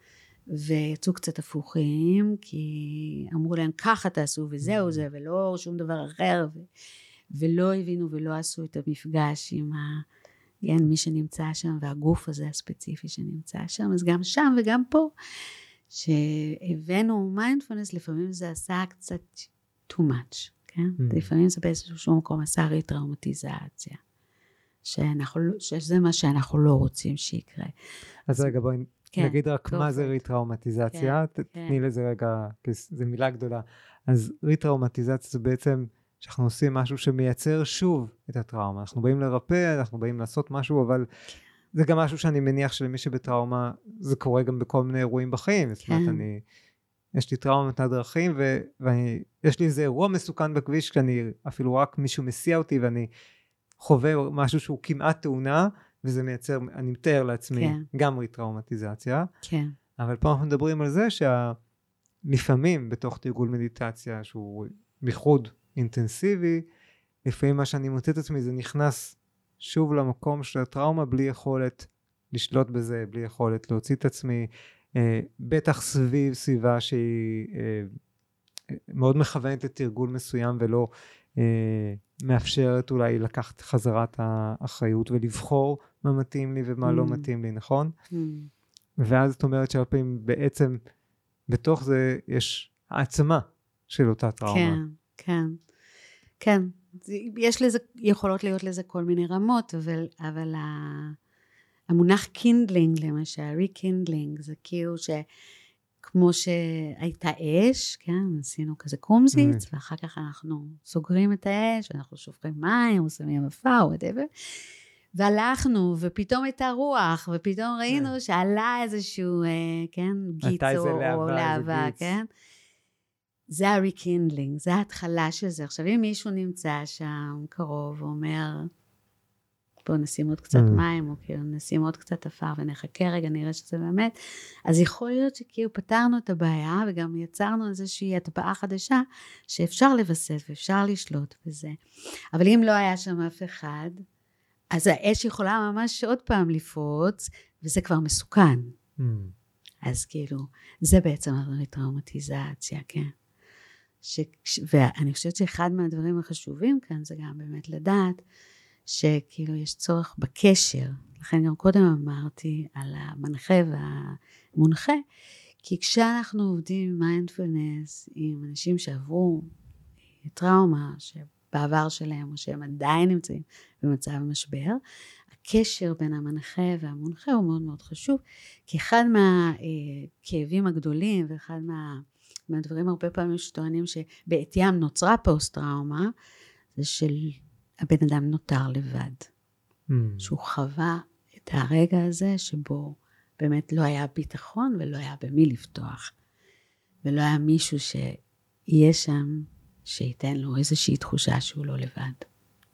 ויצאו קצת הפוכים, כי אמרו להם ככה תעשו וזהו זה, ולא שום דבר אחר, ו- ולא הבינו ולא עשו את המפגש עם ה... כן, מי שנמצא שם והגוף הזה הספציפי שנמצא שם, אז גם שם וגם פה, שהבאנו מיינדפולנס, לפעמים זה עשה קצת too much. כן? Mm. לפעמים זה באיזשהו מקום עשה ריטראומטיזציה. שאנחנו, לא, שזה מה שאנחנו לא רוצים שיקרה. אז רגע בואי כן, נגיד רק מה זה ריטראומטיזציה, כן, תתני כן. לזה רגע, כי זו מילה גדולה. אז ריטראומטיזציה זה בעצם שאנחנו עושים משהו שמייצר שוב את הטראומה. אנחנו באים לרפא, אנחנו באים לעשות משהו, אבל זה גם משהו שאני מניח שלמי שבטראומה, זה קורה גם בכל מיני אירועים בחיים. כן. זאת אומרת, כן. אני... יש לי טראומה מתנת דרכים ויש לי איזה אירוע מסוכן בכביש כשאני אפילו רק מישהו מסיע אותי ואני חווה משהו שהוא כמעט תאונה וזה מייצר, אני מתאר לעצמי, כן. גם ריטראומטיזציה. כן. אבל פה אנחנו מדברים על זה שלפעמים בתוך תרגול מדיטציה שהוא בייחוד אינטנסיבי, לפעמים מה שאני מוצא את עצמי זה נכנס שוב למקום של הטראומה בלי יכולת לשלוט בזה, בלי יכולת להוציא את עצמי, אה, בטח סביב סביבה שהיא אה, מאוד מכוונת לתרגול מסוים ולא אה, מאפשרת אולי לקחת חזרת האחריות ולבחור מה מתאים לי ומה לא mm. לא מתאים לי, נכון? Mm. ואז את אומרת שהרבה פעמים בעצם בתוך זה יש העצמה של אותה טראומה. כן, כן, כן. יש לזה, יכולות להיות לזה כל מיני רמות, אבל, אבל ה... המונח kindling למשל, rekindling, זה כאילו שכמו שהייתה אש, כן, עשינו כזה קומזיץ, mm. ואחר כך אנחנו סוגרים את האש, ואנחנו שופכים מים, או שמים עפר, או whatever. והלכנו, ופתאום הייתה רוח, ופתאום ראינו yeah. שעלה איזשהו, אה, כן, גיץ או, או להבה, כן? זה ה rekindling, זה ההתחלה של זה. עכשיו, אם מישהו נמצא שם קרוב ואומר, בואו נשים עוד קצת mm. מים, או כאילו נשים עוד קצת עפר ונחכה רגע, נראה שזה באמת. אז יכול להיות שכאילו פתרנו את הבעיה, וגם יצרנו איזושהי הטבעה חדשה, שאפשר לווסת ואפשר לשלוט בזה. אבל אם לא היה שם אף אחד, אז האש יכולה ממש עוד פעם לפרוץ, וזה כבר מסוכן. Mm. אז כאילו, זה בעצם הטראומטיזציה, כן. ש, ואני חושבת שאחד מהדברים החשובים כאן זה גם באמת לדעת שכאילו יש צורך בקשר. לכן גם קודם אמרתי על המנחה והמונחה, כי כשאנחנו עובדים עם מיינדפלנס, עם אנשים שעברו טראומה שבעבר שלהם, או שהם עדיין נמצאים במצב משבר, הקשר בין המנחה והמונחה הוא מאוד מאוד חשוב, כי אחד מהכאבים הגדולים ואחד מה, מהדברים הרבה פעמים שטוענים שבעטיים נוצרה פוסט טראומה, זה של הבן אדם נותר לבד. Mm. שהוא חווה את הרגע הזה שבו באמת לא היה ביטחון ולא היה במי לפתוח. ולא היה מישהו שיהיה שם, שייתן לו איזושהי תחושה שהוא לא לבד.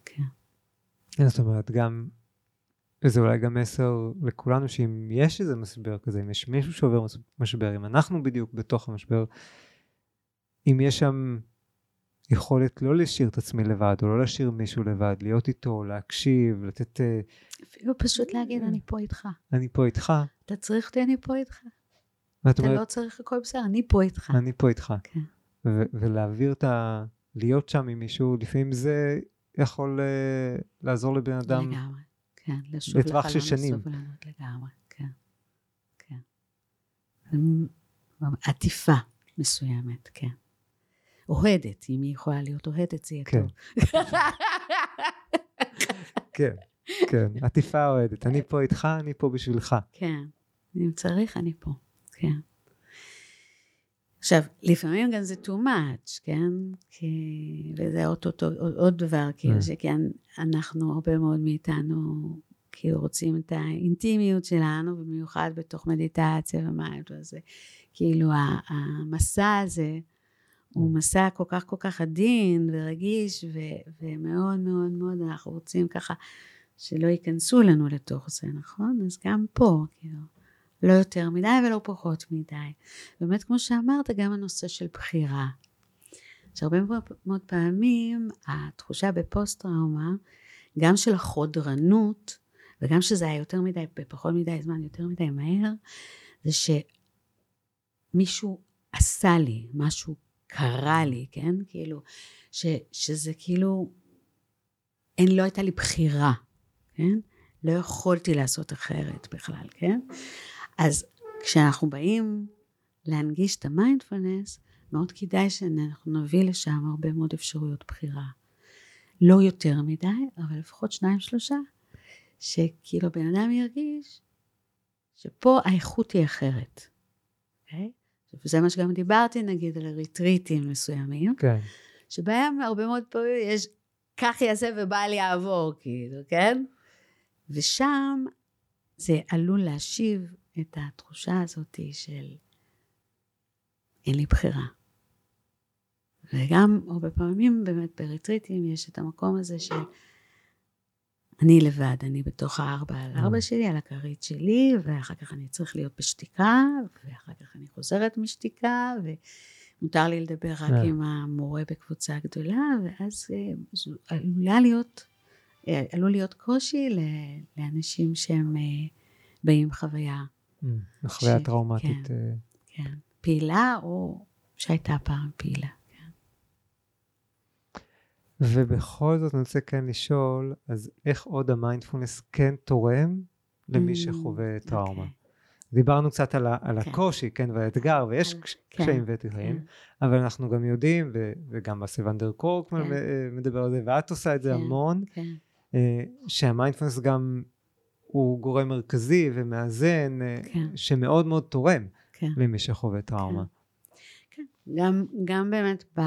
כן. כן זאת אומרת, גם, וזה אולי גם מסר לכולנו, שאם יש איזה משבר כזה, אם יש מישהו שעובר משבר, אם אנחנו בדיוק בתוך המשבר, אם יש שם יכולת לא להשאיר את עצמי לבד, או לא להשאיר מישהו לבד, להיות איתו, להקשיב, לתת... אה, אפילו פשוט להגיד, אני פה איתך. אני פה איתך. אתה צריך אותי, אני פה איתך. אתה אומרת, לא צריך הכל בסדר, אני פה איתך. אני פה איתך. כן. ולהעביר את ה... להיות שם עם מישהו, לפעמים זה יכול uh, לעזור לבן אדם. לגמרי, כן. לטווח של שנים. לגמרי, כן. כן. עטיפה מסוימת, כן. אוהדת, אם היא יכולה להיות אוהדת זה יהיה כן. טוב. (laughs) כן, כן, עטיפה אוהדת, אני פה איתך, אני פה בשבילך. כן, אם צריך, אני פה, כן. עכשיו, לפעמים גם זה too much, כן? כי... וזה עוד, עוד, עוד, עוד דבר, כאילו, mm. שכן, אנחנו, הרבה מאוד מאיתנו כאילו רוצים את האינטימיות שלנו, במיוחד בתוך מדיטציה ומים וזה. כאילו המסע הזה הוא mm. מסע כל כך כל כך עדין ורגיש, ו- ומאוד מאוד מאוד אנחנו רוצים ככה שלא ייכנסו לנו לתוך זה, נכון? אז גם פה, כאילו, לא יותר מדי ולא פחות מדי. באמת, כמו שאמרת, גם הנושא של בחירה. שהרבה מאוד פעמים התחושה בפוסט-טראומה, גם של החודרנות, וגם שזה היה יותר מדי, בפחות מדי זמן, יותר מדי מהר, זה שמישהו עשה לי, משהו קרה לי, כן? כאילו, ש, שזה כאילו, אין, לא הייתה לי בחירה, כן? לא יכולתי לעשות אחרת בכלל, כן? אז כשאנחנו באים להנגיש את המיינדפלנס, מאוד כדאי שאנחנו נביא לשם הרבה מאוד אפשרויות בחירה. לא יותר מדי, אבל לפחות שניים שלושה, שכאילו בן אדם ירגיש שפה האיכות היא אחרת. Okay? אוקיי? וזה מה שגם דיברתי נגיד על ריטריטים מסוימים, כן. שבהם הרבה מאוד פעמים יש כך יעשה ובל יעבור, כאילו, כן? ושם זה עלול להשיב את התחושה הזאת של אין לי בחירה. וגם הרבה פעמים באמת בריטריטים יש את המקום הזה של אני לבד, אני בתוך הארבע על ארבע mm. שלי, על הכרית שלי, ואחר כך אני צריך להיות בשתיקה, ואחר כך אני חוזרת משתיקה, ומותר לי לדבר רק yeah. עם המורה בקבוצה גדולה, ואז אה, עלולה להיות, אה, עלול להיות קושי לאנשים שהם אה, באים חוויה. Mm, חוויה טראומטית. כן, כן, פעילה או שהייתה פעם פעילה. ובכל זאת אני רוצה כן לשאול, אז איך עוד המיינדפולנס כן תורם למי mm, שחווה טראומה? Okay. אוקיי. דיברנו קצת על, על כן. הקושי, כן, והאתגר, ויש כן, קשיים ואתגרים, כן. אבל אנחנו גם יודעים, ו, וגם באסי ונדר קורקמן כן. אה, מדבר על זה, ואת עושה את זה כן, המון, כן. אה, שהמיינדפולנס גם הוא גורם מרכזי ומאזן, אה, כן. שמאוד מאוד תורם כן. למי שחווה טראומה. כן, כן. גם, גם באמת ב...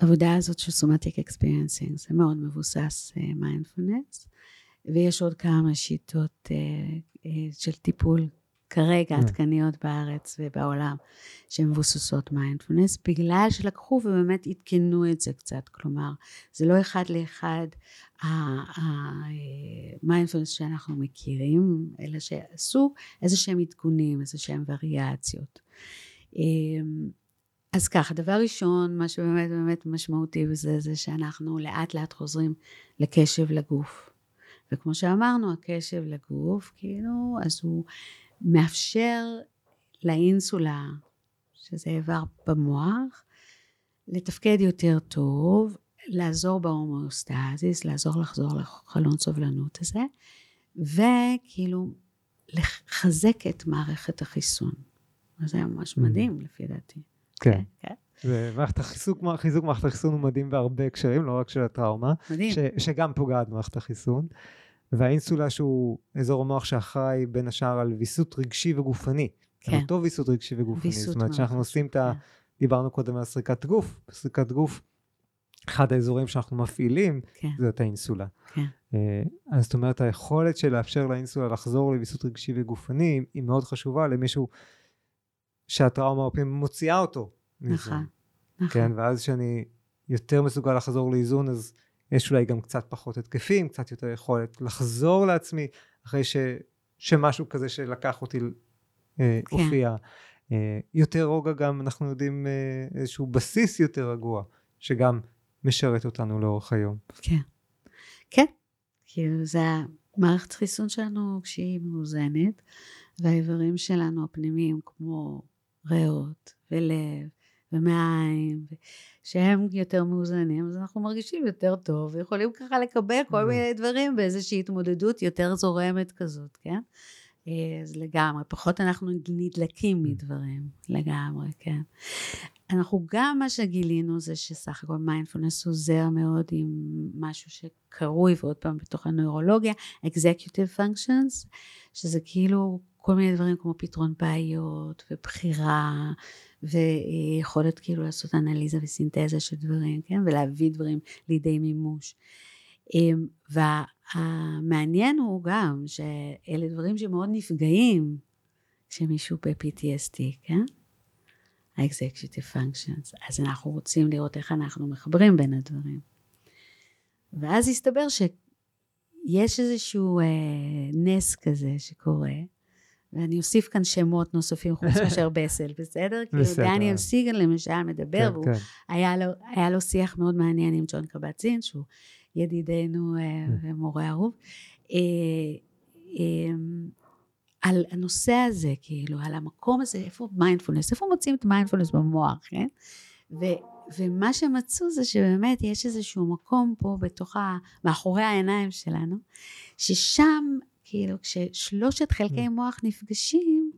העבודה הזאת של somatic experiencing, זה מאוד מבוסס mindfulness, uh, ויש עוד כמה שיטות של טיפול כרגע. עדכניות בארץ ובעולם שמבוססות מיינדפולנס, בגלל שלקחו ובאמת עדכנו את זה קצת, כלומר, זה לא אחד לאחד המיינדפולנס שאנחנו מכירים, אלא שעשו איזה שהם עדכונים, איזה שהם וריאציות. אז ככה, דבר ראשון, מה שבאמת באמת משמעותי בזה, זה שאנחנו לאט לאט חוזרים לקשב לגוף. וכמו שאמרנו, הקשב לגוף, כאילו, אז הוא מאפשר לאינסולה, שזה איבר במוח, לתפקד יותר טוב, לעזור בהומאוסטזיס, לעזור לחזור לחלון סובלנות הזה, וכאילו לחזק את מערכת החיסון. אז זה היה ממש mm. מדהים לפי דעתי. כן. כן. ומערכת החיזוק, חיזוק מערכת החיסון הוא מדהים בהרבה הקשרים, לא רק של הטראומה. מדהים. ש, שגם פוגעת במערכת החיסון. והאינסולה שהוא אזור המוח שאחראי בין השאר על ויסות רגשי וגופני. כן. אותו ויסות רגשי וגופני. ויסות זאת אומרת שאנחנו עושים את ה... כן. דיברנו קודם על סריקת גוף. סריקת גוף, אחד האזורים שאנחנו מפעילים, כן. זה את האינסולה. כן. אה, אז זאת אומרת היכולת של לאפשר לאינסולה לחזור לוויסות רגשי וגופני היא מאוד חשובה למישהו שהטראומה הרבה פעמים מוציאה אותו נכון, נכון. כן, ואז כשאני יותר מסוגל לחזור לאיזון, אז יש אולי גם קצת פחות התקפים, קצת יותר יכולת לחזור לעצמי, אחרי ש, שמשהו כזה שלקח אותי אה, כן. הופיע. אה, יותר רוגע גם, אנחנו יודעים, אה, איזשהו בסיס יותר רגוע, שגם משרת אותנו לאורך היום. כן, כן, כאילו זה המערכת חיסון שלנו כשהיא מאוזנת, והאיברים שלנו הפנימיים כמו ריאות ולב ומעיים, שהם יותר מאוזנים, אז אנחנו מרגישים יותר טוב, ויכולים ככה לקבל כל מיני דברים באיזושהי התמודדות יותר זורמת כזאת, כן? אז לגמרי, פחות אנחנו נדלקים מדברים, לגמרי, כן. אנחנו גם, מה שגילינו זה שסך הכל מיינדפולנס עוזר מאוד עם משהו שקרוי, ועוד פעם בתוך הנוירולוגיה, executive functions, שזה כאילו כל מיני דברים כמו פתרון בעיות ובחירה ויכולת כאילו לעשות אנליזה וסינתזה של דברים, כן? ולהביא דברים לידי מימוש. אמ, המעניין הוא גם שאלה דברים שמאוד נפגעים כשמישהו ב-PTSD, כן? ה-executive functions. אז אנחנו רוצים לראות איך אנחנו מחברים בין הדברים. ואז הסתבר שיש איזשהו אה, נס כזה שקורה, ואני אוסיף כאן שמות נוספים חוץ (laughs) מאשר בסל, בסדר? כאילו דניאל סיגל למשל מדבר, כן, והוא כן. היה, לו, היה לו שיח מאוד מעניין עם ג'ון קבט-זין, שהוא ידידנו אה, כן. ומורה אהוב, אה, אה, על הנושא הזה, כאילו, על המקום הזה, איפה מיינדפולנס, איפה מוצאים את מיינדפולנס במוח, כן? ו, ומה שמצאו זה שבאמת יש איזשהו מקום פה בתוך ה... מאחורי העיניים שלנו, ששם, כאילו, כששלושת חלקי מוח נפגשים,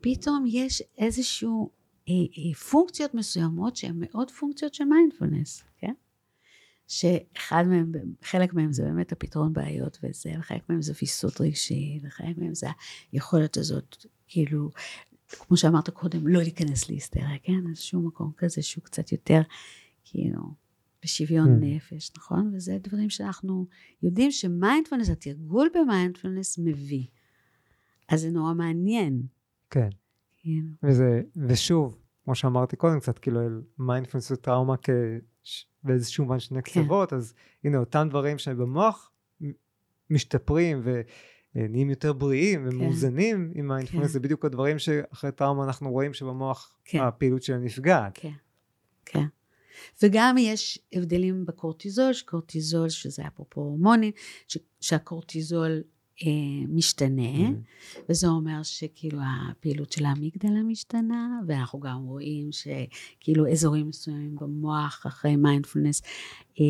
פתאום יש איזשהו אה, אה, פונקציות מסוימות שהן מאוד פונקציות של מיינדפולנס, כן? שאחד מהם, חלק מהם זה באמת הפתרון בעיות וזה, וחלק מהם זה ויסות רגשי, וחלק מהם זה היכולת הזאת, כאילו, כמו שאמרת קודם, לא להיכנס להיסטריה, כן? איזשהו מקום כזה שהוא קצת יותר, כאילו, בשוויון mm. נפש, נכון? וזה דברים שאנחנו יודעים שמיינדפלנס, התרגול במיינדפלנס מביא. אז זה נורא מעניין. כן. כאילו. וזה, ושוב, כמו שאמרתי קודם, קצת כאילו מיינדפלנס וטראומה כ... באיזשהו מובן שני כן. קצוות, אז הנה אותם דברים שבמוח משתפרים ונהיים יותר בריאים כן. ומאוזנים כן. עם מיינדפלנס, כן. זה בדיוק הדברים שאחרי טראומה אנחנו רואים שבמוח כן. הפעילות שלהם נפגעת. כן, כן. וגם יש הבדלים בקורטיזול, שקורטיזול, שזה אפרופו הורמונים, שהקורטיזול אה, משתנה, mm-hmm. וזה אומר שכאילו הפעילות של האמיגדלה משתנה, ואנחנו גם רואים שכאילו אזורים מסוימים במוח אחרי מיינדפולנס אה,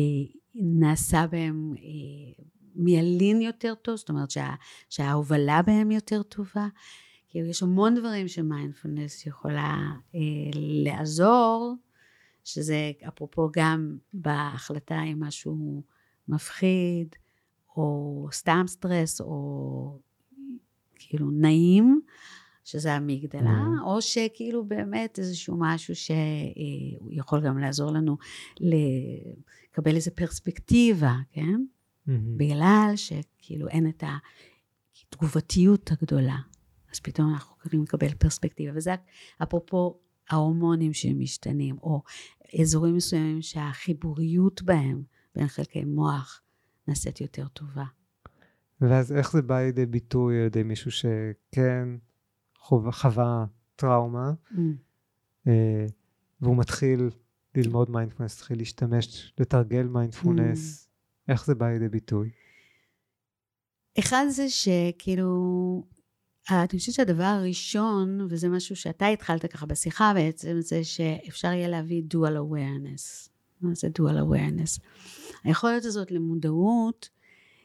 נעשה בהם אה, מיילין יותר טוב, זאת אומרת שה, שההובלה בהם יותר טובה. כאילו יש המון דברים שמיינדפולנס יכולה אה, לעזור, שזה אפרופו גם בהחלטה אם משהו מפחיד, או סתם סטרס, או כאילו נעים, שזה המגדלה, mm. או שכאילו באמת איזשהו משהו שהוא יכול גם לעזור לנו לקבל איזו פרספקטיבה, כן? Mm-hmm. בגלל שכאילו אין את התגובתיות הגדולה. אז פתאום אנחנו יכולים לקבל פרספקטיבה, וזה אפרופו ההורמונים שמשתנים, או אזורים מסוימים שהחיבוריות בהם, בין חלקי מוח, נעשית יותר טובה. ואז איך זה בא לידי ביטוי על ידי מישהו שכן חווה, חווה טראומה, mm. אה, והוא מתחיל ללמוד מיינדפולנס, מתחיל להשתמש, לתרגל mindfulness, mm. איך זה בא לידי ביטוי? אחד זה שכאילו, אני חושבת שהדבר הראשון, וזה משהו שאתה התחלת ככה בשיחה בעצם, זה שאפשר יהיה להביא dual awareness. מה זה dual awareness? היכולת הזאת למודעות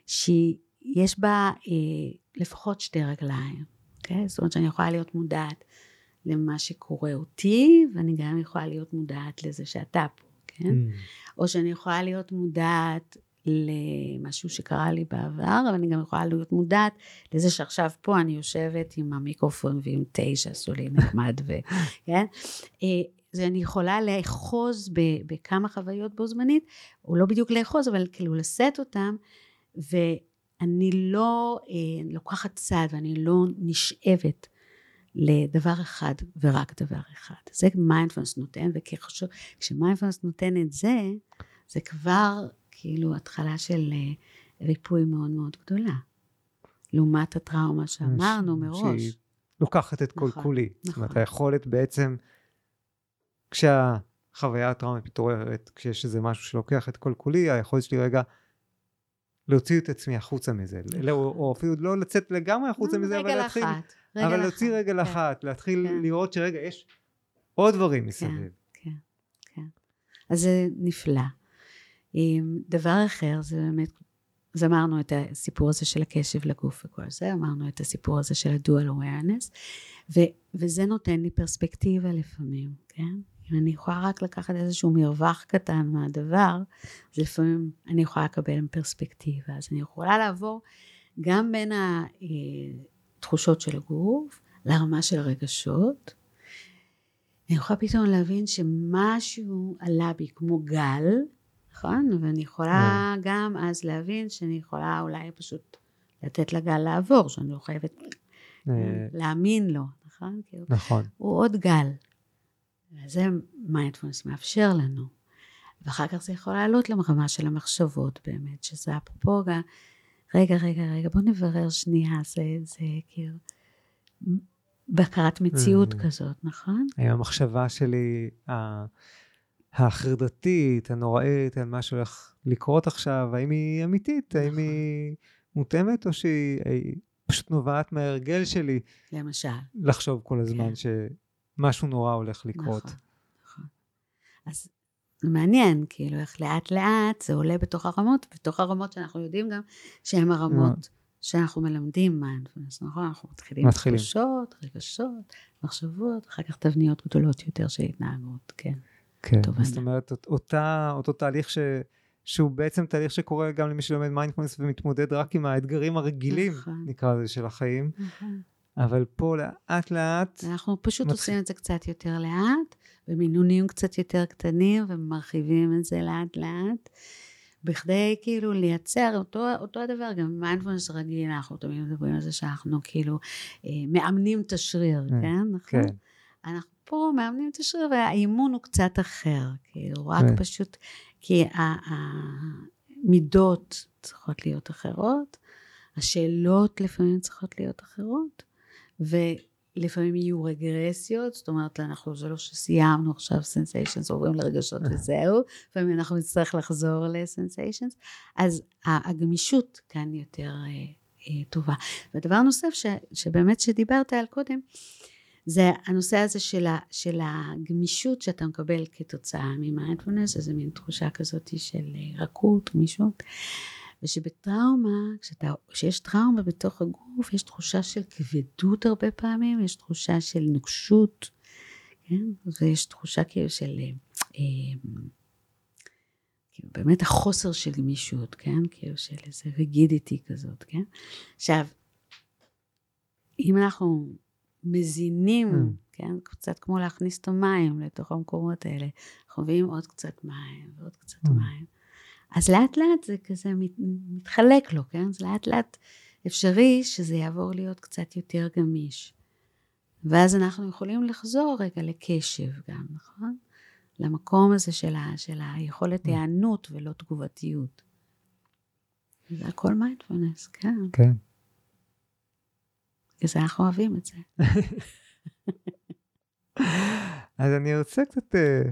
שיש בה אה, לפחות שתי רגליים, אוקיי? זאת אומרת שאני יכולה להיות מודעת למה שקורה אותי, ואני גם יכולה להיות מודעת לזה שאתה פה, כן? Mm. או שאני יכולה להיות מודעת למשהו שקרה לי בעבר, אבל אני גם יכולה להיות מודעת לזה שעכשיו פה אני יושבת עם המיקרופון ועם תה שעשו לי נחמד, ו... (laughs) כן? אה, זה אני יכולה לאחוז בכמה חוויות בו זמנית, או לא בדיוק לאחוז, אבל כאילו לשאת אותם, ואני לא אה, לוקחת צעד ואני לא נשאבת לדבר אחד ורק דבר אחד. זה מיינדפלנס נותן, וכשמיינדפלנס נותן את זה, זה כבר כאילו התחלה של אה, ריפוי מאוד מאוד גדולה. לעומת הטראומה שאמרנו מראש. שהיא לוקחת את נכון, כל כולי. נכון. זאת אומרת, נכון. היכולת בעצם כשהחוויה הטראומית מתעוררת, כשיש איזה משהו שלוקח את כל כולי, היכולת שלי רגע להוציא את עצמי החוצה מזה, לא, או אפילו לא לצאת לגמרי החוצה מזה, אבל להתחיל, אחת, אבל להוציא רגל כן, אחת, להתחיל כן. לראות שרגע יש עוד דברים מסביב. כן, כן, כן. אז זה נפלא. דבר אחר זה באמת, אז אמרנו את הסיפור הזה של הקשב לגוף וכל זה, אמרנו את הסיפור הזה של ה-dual awareness, ו, וזה נותן לי פרספקטיבה לפעמים, כן? אם אני יכולה רק לקחת איזשהו מרווח קטן מהדבר, אז לפעמים אני יכולה לקבל פרספקטיבה. אז אני יכולה לעבור גם בין התחושות של הגוף לרמה של הרגשות. אני יכולה פתאום להבין שמשהו עלה בי כמו גל, נכון? ואני יכולה גם אז להבין שאני יכולה אולי פשוט לתת לגל לעבור, שאני לא חייבת אה, להאמין לו, נכון? כאילו, נכון. הוא עוד גל. זה מיינדפולנס מאפשר לנו. ואחר כך זה יכול לעלות לרמה של המחשבות באמת, שזה אפרופו גם, רגע, רגע, רגע, בוא נברר שנייה, זה, זה כאילו, בקרת מציאות Mm. כזאת, נכון? האם המחשבה שלי החרדתית, הנוראית, על מה שהולך לקרות עכשיו, האם היא אמיתית? האם נכון. היא מותאמת, או שהיא היא פשוט נובעת מההרגל שלי למשל. לחשוב כל הזמן כן. שמשהו נורא הולך לקרות? נכון, נכון. אז מעניין, כאילו, איך לאט לאט זה עולה בתוך הרמות, בתוך הרמות שאנחנו יודעים גם שהן הרמות שאנחנו מלמדים מיינדפלנס, נכון? אנחנו מתחילים מתחילים. תחושות, רגשות, מחשבות, אחר כך תבניות גדולות יותר של התנהגות, כן. כן, תובנה. זאת אומרת, אות- אותה, אותו תהליך ש, שהוא בעצם תהליך שקורה גם למי שלומד מיינדפולנס ומתמודד רק עם האתגרים הרגילים, נכון. נקרא לזה, של החיים, נכון. אבל פה לאט לאט, אנחנו פשוט מתחיל- עושים את זה קצת יותר לאט, במינונים קצת יותר קטנים, ומרחיבים את זה לאט לאט, בכדי כאילו לייצר אותו, אותו הדבר, גם מיינדפולנס רגיל, אנחנו תמיד מדברים על זה שאנחנו כאילו אה, מאמנים את השריר, כן, כן? נכון? כן, אנחנו פה מאמנים את השריר, והאימון הוא קצת אחר, כאילו, רק כן. פשוט, כי המידות צריכות להיות אחרות, השאלות לפעמים צריכות להיות אחרות, ולפעמים יהיו רגרסיות, זאת אומרת, אנחנו, זה לא שסיימנו עכשיו sensations, עוברים לרגשות וזהו, לפעמים אנחנו נצטרך לחזור ל sensations, אז הגמישות כאן יותר אה, אה, טובה. ודבר נוסף ש, שבאמת שדיברת על קודם, זה הנושא הזה של, ה, של הגמישות שאתה מקבל כתוצאה ממיינדפולנס, איזה מין תחושה כזאת של אה, רכות, גמישות. ושבטראומה, כשאתה, כשיש טראומה בתוך הגוף, יש תחושה של כבדות הרבה פעמים, יש תחושה של נוקשות, כן? ויש תחושה כאילו של, אה, אה, כאילו באמת החוסר של גמישות, כן? כאילו של איזה ריגידיטי כזאת, כן? עכשיו, אם אנחנו מזינים, Mm. כן? קצת כמו להכניס את המים לתוך המקומות האלה, אנחנו מביאים עוד קצת מים ועוד קצת Mm. מים. אז לאט לאט זה כזה מת, מתחלק לו, כן? אז לאט לאט אפשרי שזה יעבור להיות קצת יותר גמיש. ואז אנחנו יכולים לחזור רגע לקשב גם, נכון? למקום הזה של, ה, של היכולת Mm. היענות ולא תגובתיות. זה הכל מיינדפולנס, כן. כן. בגלל זה אנחנו אוהבים את זה. (laughs) אז אני רוצה קצת אה,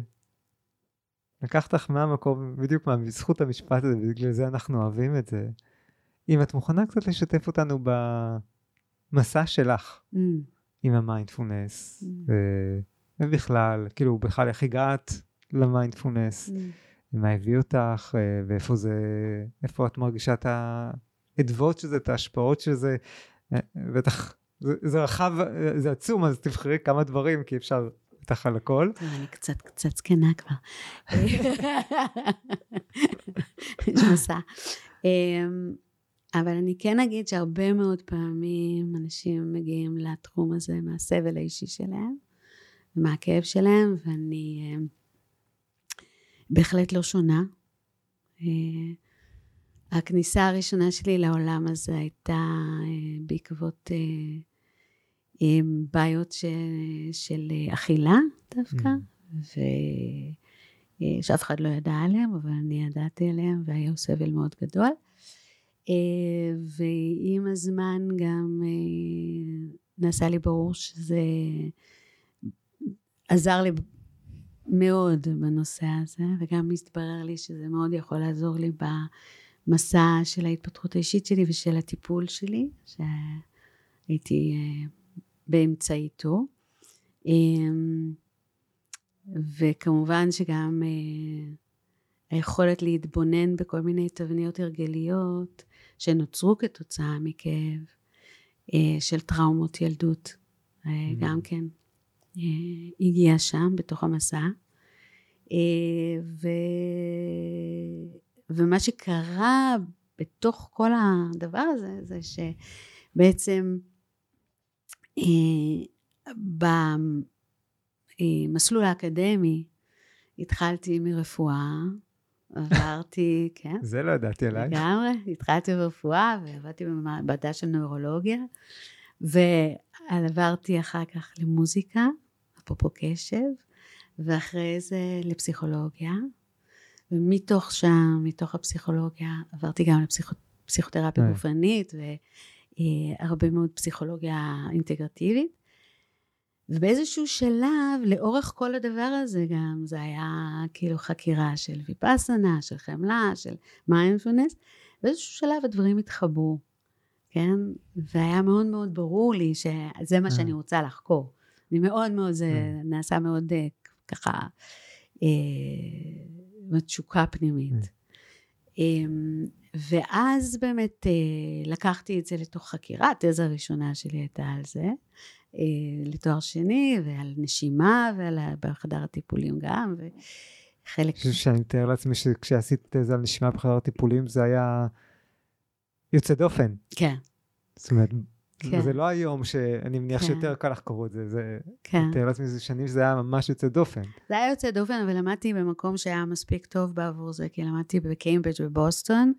לקחת לך מהמקום, בדיוק מה, בזכות המשפט הזה, בגלל זה אנחנו אוהבים את זה. אם את מוכנה קצת לשתף אותנו במסע שלך Mm. עם המיינדפולנס, Mm. ובכלל, כאילו, בכלל איך הגעת למיינדפולנס, Mm. מה הביא אותך, אה, ואיפה זה, איפה את מרגישה את האדוות של זה, את ההשפעות של זה, בטח, זה, זה רחב, אה, זה עצום, אז תבחרי כמה דברים, כי אפשר בטח על הכל. אני קצת, קצת זקנה כבר. יש מסע. אמ, אבל אני כן אגיד שהרבה מאוד פעמים אנשים מגיעים לתחום הזה מהסבל האישי שלהם, ומהכאב שלהם, ואני אמ, בהחלט לא שונה. אה, הכניסה הראשונה שלי לעולם הזה הייתה אה, בעקבות אה, עם בעיות ש... של אה, אכילה דווקא, ו... אה, שאף אחד לא ידע עליהם, אבל אני ידעתי עליהם, והיה סבל מאוד גדול. אה, ועם הזמן גם אה, נעשה לי ברור שזה עזר לי מאוד בנושא הזה, וגם הסתברר לי שזה מאוד יכול לעזור לי במסע של ההתפתחות האישית שלי ושל הטיפול שלי, שהייתי אה, באמצעיתו. אמ, וכמובן שגם אה, היכולת להתבונן בכל מיני תבניות הרגליות שנוצרו כתוצאה מכאב אה, של טראומות ילדות, אה, Mm. גם כן אה, הגיע שם בתוך המסע. אה, ו... ומה שקרה בתוך כל הדבר הזה, זה שבעצם אה, במסלול האקדמי התחלתי מרפואה, עברתי, (laughs) כן. זה לא ידעתי עליי. לגמרי, התחלתי ברפואה ועבדתי במעבדה של נוירולוגיה, ועברתי אחר כך למוזיקה, אפרופו קשב, ואחרי זה לפסיכולוגיה, ומתוך שם, מתוך הפסיכולוגיה, עברתי גם לפסיכותרפיה אה. גופנית, והרבה מאוד פסיכולוגיה אינטגרטיבית. ובאיזשהו שלב, לאורך כל הדבר הזה גם, זה היה כאילו חקירה של ויפאסנה, של חמלה, של מיינדפולנס, באיזשהו שלב הדברים התחברו, כן? והיה מאוד מאוד ברור לי שזה מה שאני רוצה לחקור. אני מאוד מאוד, זה נעשה מאוד אה, ככה, אה, תשוקה פנימית. אמ, ואז באמת אה, לקחתי את זה לתוך חקירה, התזה הראשונה שלי הייתה על זה. אה, לתואר שני, ועל נשימה, ועל בחדר הטיפולים גם, וחלק... אני חושב שאני מתאר לעצמי שכשעשית את זה על נשימה בחדר הטיפולים, זה היה יוצא דופן. כן. זאת אומרת, כן. זה לא היום שאני מניח כן. שיותר קל לחקור את זה, זה... כן. מתאר לעצמי שזה שנים שזה היה ממש יוצא דופן. זה היה יוצא דופן, אבל למדתי במקום שהיה מספיק טוב בעבור זה, כי למדתי בקיימברידג' בבוסטון,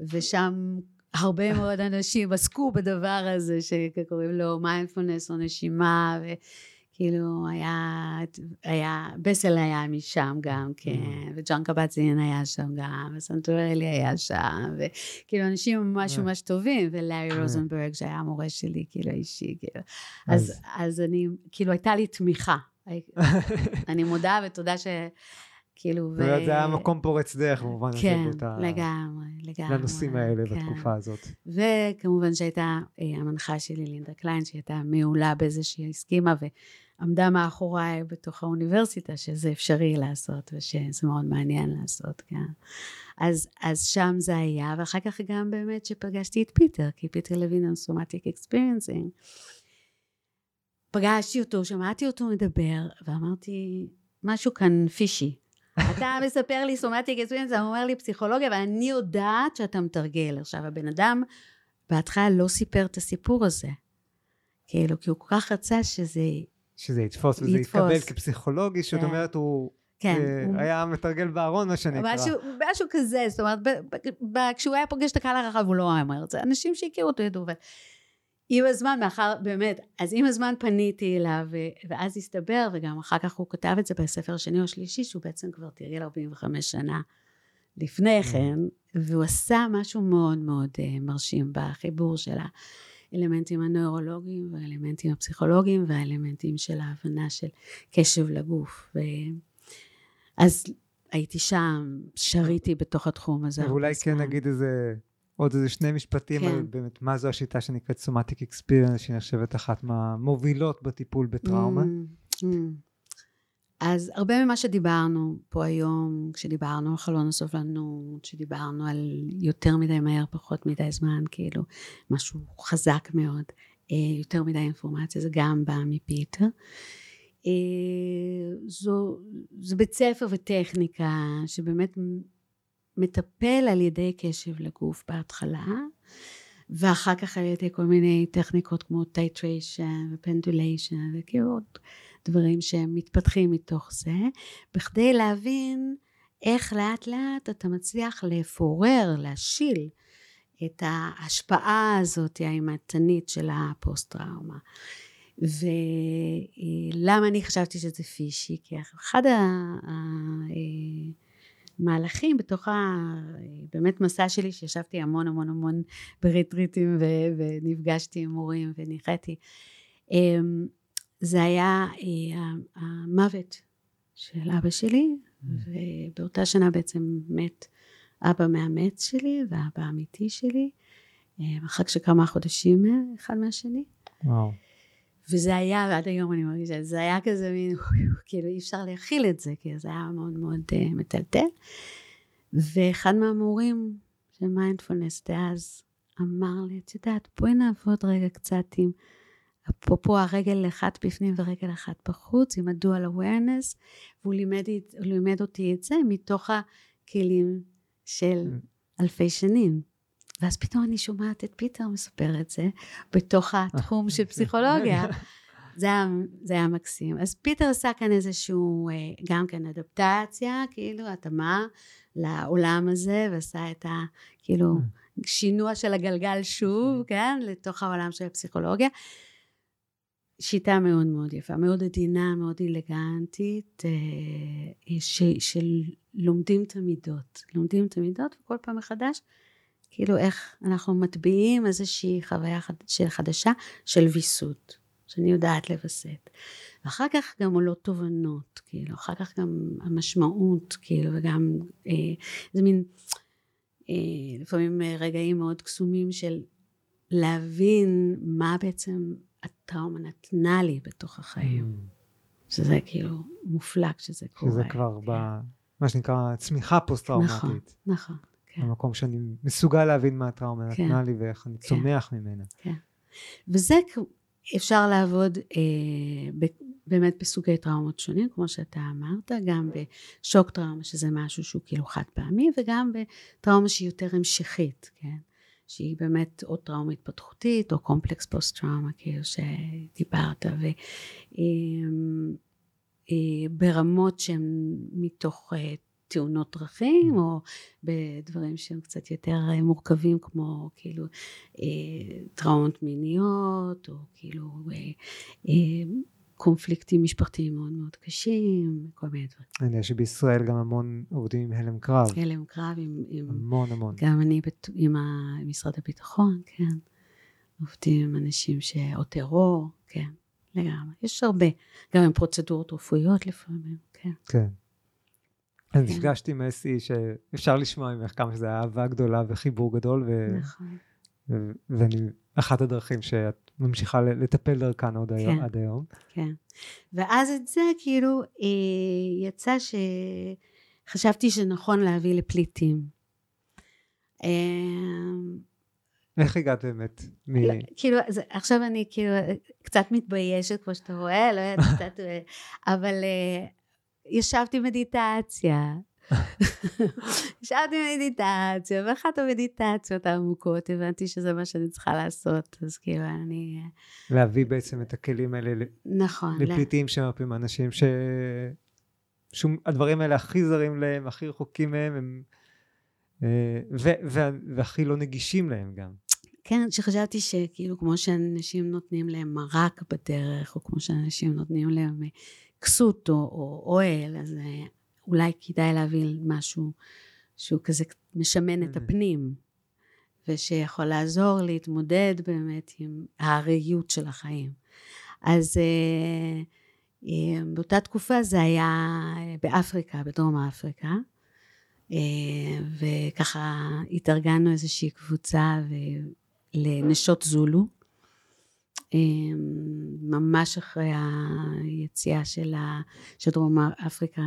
ושם הרבה (laughs) מאוד אנשים עסקו בדבר הזה שקוראים לו מיינדפולנס או נשימה וכאילו היה, היה, בסל היה משם גם כן mm. וג'ון קבט-זין היה שם גם וסנטורלי היה שם וכאילו אנשים ממש ממש טובים ולארי כן. רוזנברג שהיה המורה שלי כאילו אישי כאילו אז, אז אני כאילו הייתה לי תמיכה (laughs) אני מודה ותודה ש... כאילו, ו... זה היה מקום פורץ דרך במובן הזה. כן. לגמרי, לגמרי. לנושאים האלה כן. בתקופה הזאת. וכמובן שהייתה אה, המנחה שלי, לינדה קליין, שהייתה מעולה בזה שהיא הסכימה ועמדה מאחוריי בתוך האוניברסיטה, שזה אפשרי לעשות ושזה מאוד מעניין לעשות, כן. אז, אז שם זה היה, ואחר כך גם באמת שפגשתי את פיטר, כי פיטר לוין על somatic experiencing. פגשתי אותו, שמעתי אותו מדבר, ואמרתי, משהו כאן פישי. (laughs) אתה מספר לי סומטיק אקספיריאנס, אתה אומר לי פסיכולוגיה, ואני יודעת שאתה מתרגל. עכשיו, הבן אדם בהתחלה לא סיפר את הסיפור הזה. כאילו, כי הוא כל כך רצה שזה... שזה יתפוס וזה יתקבל כפסיכולוגי, כן. אומרת, הוא... כן. אה, הוא... היה מתרגל בארון, מה שנקרא. משהו, משהו כזה, זאת אומרת, ב, ב, ב, כשהוא היה פוגש את הקהל הרחב, הוא לא היה אומר את זה. אנשים שהכירו אותו ידעו. עם הזמן, מאחר, באמת, אז עם הזמן פניתי אליו, ואז הסתבר, וגם אחר כך הוא כתב את זה בספר השני או השלישי, שהוא בעצם כבר תרגל 45 שנה לפני mm. כן, והוא עשה משהו מאוד מאוד uh, מרשים בחיבור של האלמנטים הנוירולוגיים, והאלמנטים הפסיכולוגיים, והאלמנטים של ההבנה של קשב לגוף. ו... אז הייתי שם, שריתי בתוך התחום הזה. ואולי כן נגיד איזה... עוד איזה שני משפטים כן. על באמת מה זו השיטה שנקראת סומטיק אקספיריאנס, שהיא אחת מהמובילות בטיפול בטראומה. Mm, mm. אז הרבה ממה שדיברנו פה היום, כשדיברנו על חלון הסובלנות, כשדיברנו על יותר מדי מהר, פחות מדי זמן, כאילו, משהו חזק מאוד, אה, יותר מדי אינפורמציה, זה גם בא מפיטר. אה, זו, זה בית ספר וטכניקה שבאמת מטפל על ידי קשב לגוף בהתחלה, ואחר כך על ידי כל מיני טכניקות כמו titration ו pendulation וכאילו עוד דברים שהם מתפתחים מתוך זה, בכדי להבין איך לאט לאט אתה מצליח לפורר, להשיל את ההשפעה הזאת האימתנית של הפוסט טראומה. ולמה אני חשבתי שזה פישי? כי אחד ה... מהלכים בתוך ה... באמת מסע שלי שישבתי המון המון המון בריטריטים. ונפגשתי עם מורים וניחאתי. זה היה אה, המוות של אבא שלי mm. ובאותה שנה בעצם מת אבא מאמץ שלי ואבא האמיתי שלי מרחק של כמה חודשים אחד מהשני. וואו. וזה היה, ועד היום אני מרגישה, זה היה כזה מין, (laughs) כאילו אי אפשר להכיל את זה, כי זה היה מאוד מאוד uh, מטלטל. ואחד מהמורים של מיינדפולנס דאז אמר לי, את יודעת, בואי נעבוד רגע קצת עם, אפרופו הרגל אחת בפנים ורגל אחת בחוץ, עם הדואל אווירנס, והוא לימד, לימד אותי את זה מתוך הכלים של mm. אלפי שנים. ואז פתאום אני שומעת את פיטר מספר את זה בתוך התחום של פסיכולוגיה. (laughs) זה היה, זה היה מקסים. אז פיטר עשה כאן איזשהו, אה, גם כן אדפטציה, כאילו, התאמה לעולם הזה, ועשה את ה... כאילו, שינוע של הגלגל שוב, כן, לתוך העולם של הפסיכולוגיה. שיטה מאוד מאוד יפה, מאוד עדינה, מאוד אלגנטית, אה, ש, שלומדים את המידות. לומדים את המידות, וכל פעם מחדש, כאילו איך אנחנו מטביעים איזושהי חוויה של חדשה של ויסות, שאני יודעת לווסת. ואחר כך גם עולות תובנות, כאילו, אחר כך גם המשמעות, כאילו, וגם אה, מין, אה, לפעמים רגעים מאוד קסומים של להבין מה בעצם הטראומה נתנה לי בתוך החיים. Mm. שזה כאילו מופלא כשזה קורה. שזה כבר כן. ב... מה שנקרא צמיחה פוסט-טראומטית. נכון, נכון. כן. במקום שאני מסוגל להבין מה הטראומה כן. נתנה לי ואיך אני כן. צומח ממנה. כן. וזה אפשר לעבוד אה, ב, באמת בסוגי טראומות שונים, כמו שאתה אמרת, גם בשוק טראומה, שזה משהו שהוא כאילו חד פעמי, וגם בטראומה שהיא יותר המשכית, כן? שהיא באמת או טראומה התפתחותית או קומפלקס פוסט טראומה כאילו שדיברת וברמות שהן מתוך אה, תאונות דרכים או בדברים שהם קצת יותר אה, מורכבים כמו כאילו אה, טראומות מיניות או כאילו קונפליקטים משפחתיים מאוד מאוד קשים, כל מיני דברים. אני יודע שבישראל גם המון עובדים עם הלם קרב. הלם קרב עם... עם המון המון. גם אני בת, עם משרד הביטחון, כן. עובדים עם אנשים ש... או טרור, כן, לגמרי. יש הרבה. גם עם פרוצדורות רפואיות לפעמים, כן. כן. אז כן. נפגשתי עם אסי שאפשר לשמוע ממך כמה שזה אהבה גדולה וחיבור גדול. ו... נכון. ו... ואני אחת הדרכים שאת ממשיכה לטפל דרכן עוד כן, עד היום. כן. ואז את זה כאילו אה, יצא שחשבתי שנכון להביא לפליטים. אה, איך הגעת באמת? מ... לא, כאילו, זה, עכשיו אני כאילו קצת מתביישת, כמו שאתה רואה, לא יודעת, קצת, אבל ישבתי מדיטציה, (laughs) ישבתי במדיטציה, ואחת המדיטציות העמוקות הבנתי שזה מה שאני צריכה לעשות, אז כאילו אני... להביא בעצם את הכלים האלה נכון, לפליטים לה... שמרפים אנשים ש... שום, הדברים האלה הכי זרים להם, הכי רחוקים מהם, הם... אה, ו... ו... והכי לא נגישים להם גם. כן, שחשבתי שכאילו כמו שאנשים נותנים להם מרק בדרך, או כמו שאנשים נותנים להם כסות או, או אוהל, אז אה, אולי כדאי להביא משהו שהוא כזה משמן את הפנים, ושיכול לעזור להתמודד באמת עם הארעיות של החיים. אז אה, אה, באותה תקופה זה היה באפריקה, בדרום אפריקה, אה, וככה התארגנו איזושהי קבוצה לנשות זולו. אמ, ממש אחרי היציאה של, ה, של דרום אפריקה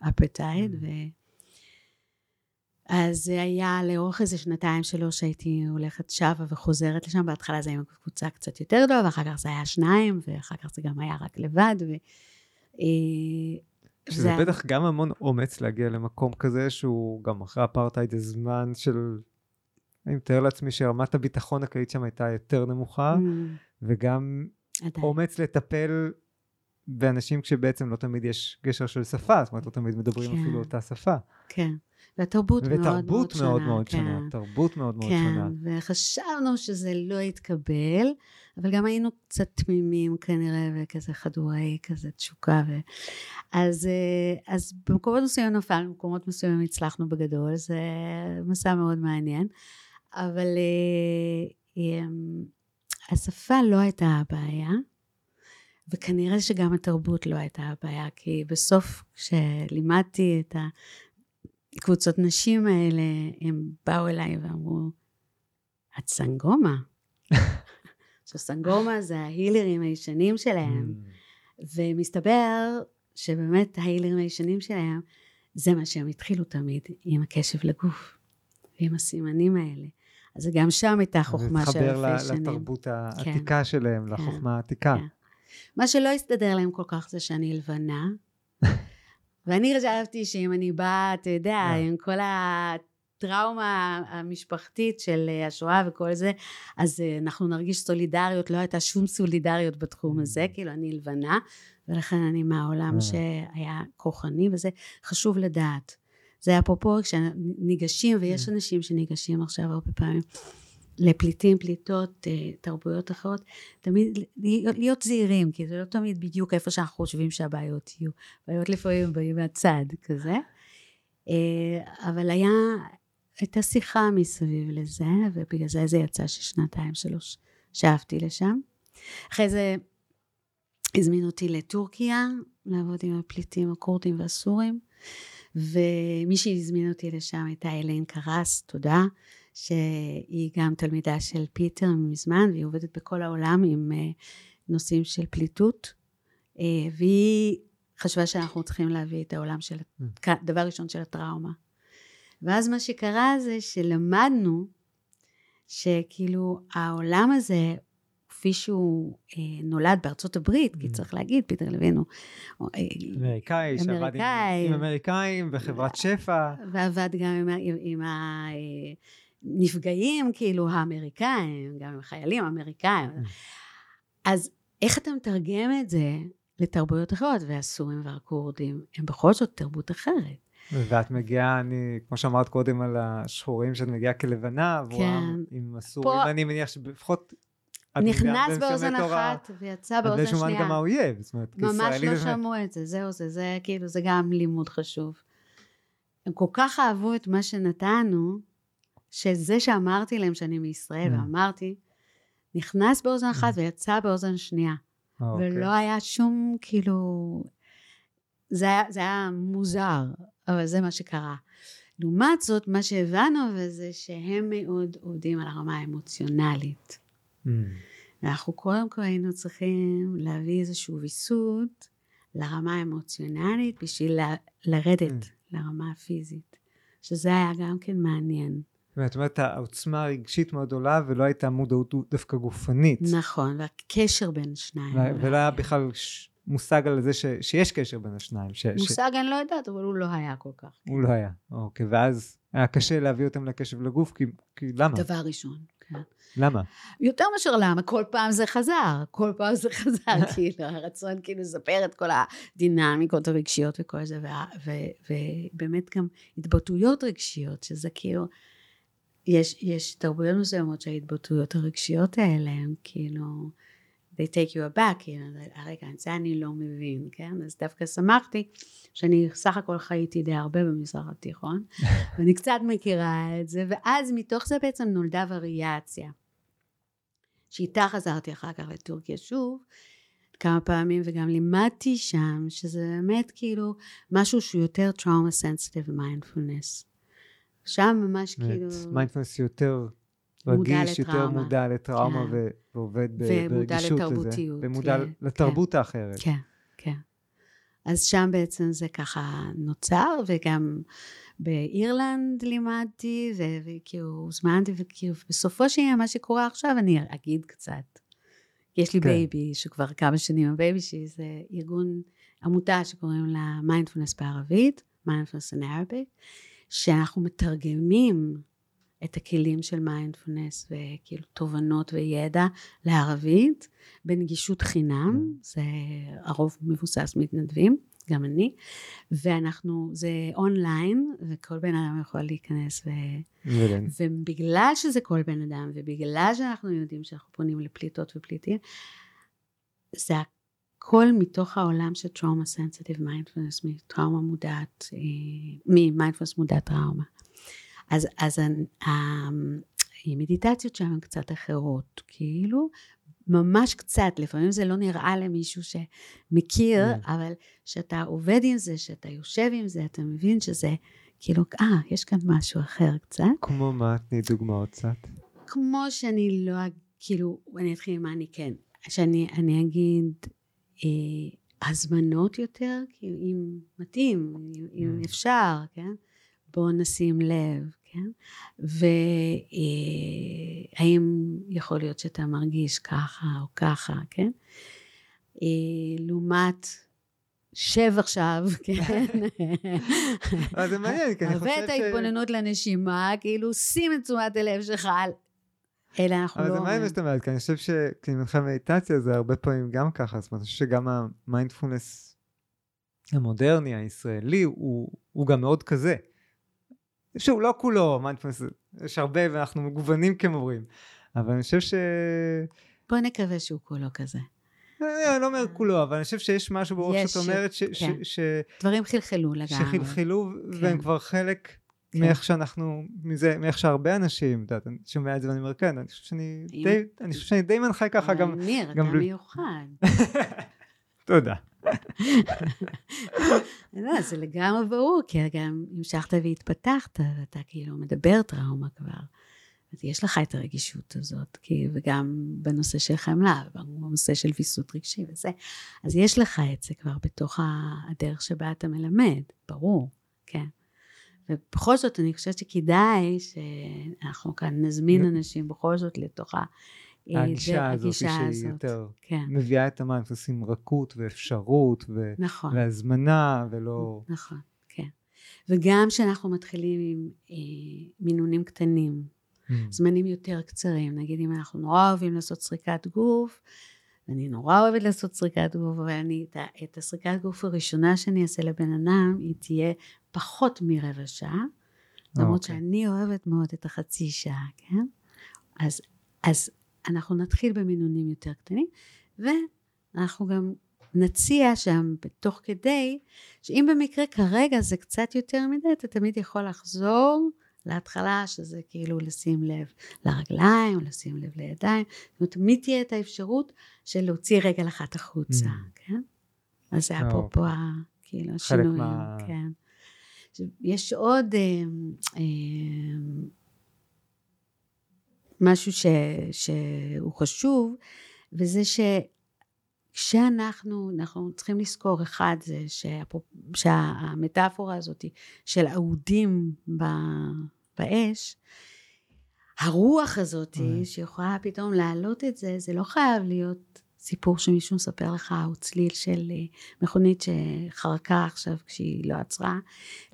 מהאפרטייד. ו... אז זה היה לאורך איזה שנתיים שלוש שהייתי הולכת שבה וחוזרת לשם, בהתחלה זה היה קבוצה קצת יותר גדולה, ואחר כך זה היה שניים, ואחר כך זה גם היה רק לבד. ו... אה, שזה זה... בטח גם המון אומץ להגיע למקום כזה, שהוא גם אחרי אפרטהייד זה זמן של אני מתאר לעצמי שרמת הביטחון הכללית שם הייתה יותר נמוכה, mm. וגם עדיין. אומץ לטפל באנשים כשבעצם לא תמיד יש גשר של שפה, זאת אומרת, לא תמיד מדברים כן. אפילו אותה שפה. כן. והתרבות מאוד מאוד שונה. ותרבות מאוד מאוד כן. שונה, תרבות מאוד מאוד כן, שונה. כן, וחשבנו שזה לא יתקבל, אבל גם היינו קצת תמימים כנראה, וכזה חדורי כזה תשוקה. ו... אז, אה, אז במקומות מסוימים נפלנו, במקומות מסוימים הצלחנו בגדול, זה מסע מאוד מעניין. אבל אה, אמ, השפה לא הייתה הבעיה, וכנראה שגם התרבות לא הייתה הבעיה, כי בסוף כשלימדתי את הקבוצות נשים האלה, הם באו אליי ואמרו, את סנגומה. (laughs) עכשיו סנגומה זה ההילרים הישנים שלהם, mm. ומסתבר שבאמת ההילרים הישנים שלהם, זה מה שהם התחילו תמיד, עם הקשב לגוף, ועם הסימנים האלה. אז גם שם הייתה חוכמה של אלפי שנים. להתחבר לתרבות כן. העתיקה כן, שלהם, כן, לחוכמה העתיקה. כן. מה שלא הסתדר להם כל כך זה שאני לבנה, (laughs) ואני חשבתי שאם אני באה, אתה יודע, yeah. עם כל הטראומה המשפחתית של אה, השואה וכל זה, אז אה, אנחנו נרגיש סולידריות, לא הייתה שום סולידריות בתחום Mm. הזה, כאילו אני לבנה, ולכן אני מהעולם אה. שהיה כוחני, וזה חשוב לדעת. זה אפרופו כשניגשים, ויש Mm. אנשים שניגשים עכשיו הרבה פעמים לפליטים, פליטות, אה, תרבויות אחרות, תמיד להיות, זהירים, כי זה לא תמיד בדיוק איפה שאנחנו חושבים שהבעיות יהיו. בעיות לפעמים באים מהצד, כזה. אה, אבל היה, הייתה שיחה מסביב לזה, ובגלל זה זה יצא ששנתיים, שלוש, שאפתי לשם. אחרי זה הזמינו אותי לטורקיה, לעבוד עם הפליטים הכורדים והסורים, ומי שהזמין אותי לשם הייתה אלין קרס, תודה, שהיא גם תלמידה של פיטר מזמן, והיא עובדת בכל העולם עם אה, נושאים של פליטות, אה, והיא חשבה שאנחנו צריכים להביא את העולם של, דבר ראשון של הטראומה. ואז מה שקרה זה שלמדנו שכאילו העולם הזה, כפי שהוא אה, נולד בארצות הברית, כי Mm. צריך להגיד, פיטר לוין הוא אה, אמריקאי, שעבד עם-. עם אמריקאים וחברת שפע. ועבד גם עם, עם, עם הנפגעים, כאילו האמריקאים, גם עם החיילים האמריקאים. Mm. אז איך אתה מתרגם את זה לתרבויות אחרות? והסורים והכורדים הם בכל זאת תרבות אחרת. ואת מגיעה, אני, כמו שאמרת קודם על השחורים, שאת מגיעה כלבנה, עבורם כן. עם הסורים, פה- אני מניח שלפחות... את נכנס באוזן אחת ויצא באוזן באיזשהו זמן שנייה. גם האויב, זאת אומרת, ממש לא שמעו את זה, זהו זה, זה כאילו, זה גם לימוד חשוב. הם כל כך אהבו את מה שנתנו, שזה שאמרתי להם שאני מישראל, Mm. ואמרתי, נכנס באוזן אחת ויצא באוזן שנייה. אה, אוקיי. ולא היה שום, כאילו... זה היה, זה היה מוזר, אבל זה מה שקרה. לעומת זאת, מה שהבנו וזה שהם מאוד עובדים על הרמה האמוציונלית. Mm. ואנחנו קודם כל היינו צריכים להביא איזשהו ויסות לרמה האמוציונלית בשביל ל- לרדת Mm. לרמה הפיזית. שזה היה גם כן מעניין. ואת אומרת, העוצמה הרגשית מאוד עולה, ולא הייתה מודעות דווקא גופנית. נכון, והקשר בין שניים. ו- ולא היה בכלל ש- מושג על זה ש- שיש קשר בין השניים. ש- ש- מושג אני לא יודעת, אבל הוא לא היה כל כך. הוא לא היה. אוקיי, ואז היה קשה להביא אותם לקשב לגוף, כי, כי למה? דבר ראשון. למה? יותר מאשר למה, כל פעם זה חזר, כל פעם זה חזר, (laughs) כאילו, הרצון כאילו לספר את כל הדינמיקות הרגשיות וכל זה, ובאמת גם התבטאויות רגשיות, שזה כאילו, יש, יש תרבויות מסוימות שההתבטאויות הרגשיות האלה הם כאילו, they take you aback, כאילו, רגע, את זה אני לא מבין, כן? אז דווקא שמחתי שאני סך הכל חייתי די הרבה במזרח התיכון, (laughs) ואני קצת מכירה את זה, ואז מתוך זה בעצם נולדה וריאציה. שאיתה חזרתי אחר כך לטורקיה שוב, כמה פעמים, וגם לימדתי שם, שזה באמת כאילו משהו שהוא יותר trauma sensitive mindfulness. שם ממש כאילו... מיינדפלנס יותר רגיש, יותר לטראומה. מודע לטראומה כן. ו- ועובד ב- ומודע ברגישות לזה. לתרבותיות, ומודע כן, לתרבות האחרת. כן, כן. אז שם בעצם זה ככה נוצר, וגם באירלנד לימדתי, וכאילו הוזמנתי, וכאילו בסופו של מה שקורה עכשיו, אני אגיד קצת. יש לי כן. baby, שכבר כמה שנים ה baby שלי, זה ארגון, עמותה שקוראים לה מיינדפולנס בערבית, מיינדפולנס in Arabic, שאנחנו מתרגמים את הכלים של מיינדפולנס וכאילו תובנות וידע לערבית בנגישות חינם, זה הרוב מבוסס מתנדבים, גם אני, ואנחנו, זה אונליין, וכל בן אדם יכול להיכנס ו... ולהן. ובגלל שזה כל בן אדם, ובגלל שאנחנו יודעים שאנחנו פונים לפליטות ופליטים, זה הכל מתוך העולם של trauma sensitive mindfulness, מטראומה מודעת, אה, ממיינדפלנס מודעת טראומה. אז, אז המדיטציות שם הן קצת אחרות, כאילו, ממש קצת, לפעמים זה לא נראה למישהו שמכיר, Mm. אבל כשאתה עובד עם זה, כשאתה יושב עם זה, אתה מבין שזה כאילו, אה, יש כאן משהו אחר קצת. כמו מה? תני דוגמאות קצת. כמו שאני לא, כאילו, אני אתחיל עם מה אני כן. שאני אני אגיד אה, הזמנות יותר, כאילו, אם מתאים, אם, אם Mm. אפשר, כן? בואו נשים לב, כן? והאם יכול להיות שאתה מרגיש ככה או ככה, כן? אה, לעומת שב עכשיו, (laughs) כן. אבל זה מעניין, כי אני חושב ש... הבא את ההתבוננות לנשימה, כאילו שים את תשומת הלב שלך על... אלה אנחנו לא... אבל זה מעניין מה שאת אומרת, כי אני חושב שכשאני מלמד מדיטציה זה הרבה פעמים גם ככה, זאת אומרת, אני חושב שגם המיינדפולנס המודרני, הישראלי, הוא, הוא גם מאוד כזה. שוב, לא כולו מיינדפולנס, יש הרבה ואנחנו מגוונים כמורים, אבל אני חושב ש... בוא נקווה שהוא כולו כזה. אני לא אומר כולו, אבל אני חושב שיש משהו ברוח שאת אומרת, ש, כן. ש, ש, דברים חלחלו לגמרי. שחלחלו, כן. והם כבר חלק כן. מאיך שאנחנו, מזה, מאיך שהרבה אנשים, את יודעת, אני שומע את זה ואני אומר, כן, אני חושב שאני די, אני חושב שאני די מנחה ככה גם, ניר, אתה מיוחד. (laughs) תודה. (laughs) לא, זה לגמרי ברור, כי גם המשכת והתפתחת, ואתה כאילו מדבר טראומה כבר. אז יש לך את הרגישות הזאת, כי, וגם בנושא של חמלה, ובנושא של ויסות רגשי וזה. אז יש לך את זה כבר בתוך הדרך שבה אתה מלמד, ברור, כן. ובכל זאת, אני חושבת שכדאי שאנחנו כאן נזמין אנשים בכל זאת לתוך ה... הגישה הזאת הגישה שהיא הזאת. יותר כן, מביאה את המיינדפלס עם רכות ואפשרות ו- נכון. והזמנה ולא... נכון, כן. וגם כשאנחנו מתחילים עם אה, מינונים קטנים, Mm. זמנים יותר קצרים, נגיד אם אנחנו נורא אוהבים לעשות סריקת גוף, ואני נורא אוהבת לעשות סריקת גוף, ואני, את, ה- את הסריקת גוף הראשונה שאני אעשה לבן אדם, היא תהיה פחות מרבע שעה, למרות אוקיי. שאני אוהבת מאוד את החצי שעה, כן? אז, אז אנחנו נתחיל במינונים יותר קטנים, ואנחנו גם נציע שם בתוך כדי, שאם במקרה כרגע זה קצת יותר מדי, אתה תמיד יכול לחזור להתחלה, שזה כאילו לשים לב לרגליים, או לשים לב לידיים, זאת אומרת, תמיד תהיה את האפשרות של להוציא רגל אחת החוצה, Mm. כן? אז זה אפרופו, כאילו, השינויים, מה- כן. יש עוד אה, אה, משהו ש, שהוא חשוב, וזה שכשאנחנו, אנחנו צריכים לזכור, אחד זה שהפרופ- שהמטאפורה הזאת של אהודים ב, באש, הרוח הזאת. שיכולה פתאום להעלות את זה, זה לא חייב להיות סיפור שמישהו מספר לך, או צליל של אה, מכונית שחרקה עכשיו כשהיא לא עצרה,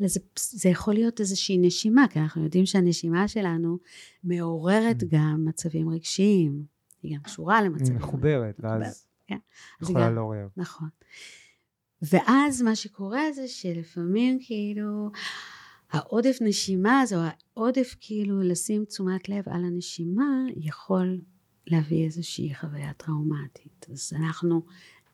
אלא זה, זה יכול להיות איזושהי נשימה, כי אנחנו יודעים שהנשימה שלנו מעוררת Mm. גם מצבים רגשיים, היא גם קשורה היא למצבים. מחוברת, מחוברת, ואז כן. אז יכולה גם- לעורר. נכון. ואז מה שקורה זה שלפעמים כאילו העודף נשימה הזה, או העודף כאילו לשים תשומת לב על הנשימה, יכול להביא איזושהי חוויה טראומטית. אז אנחנו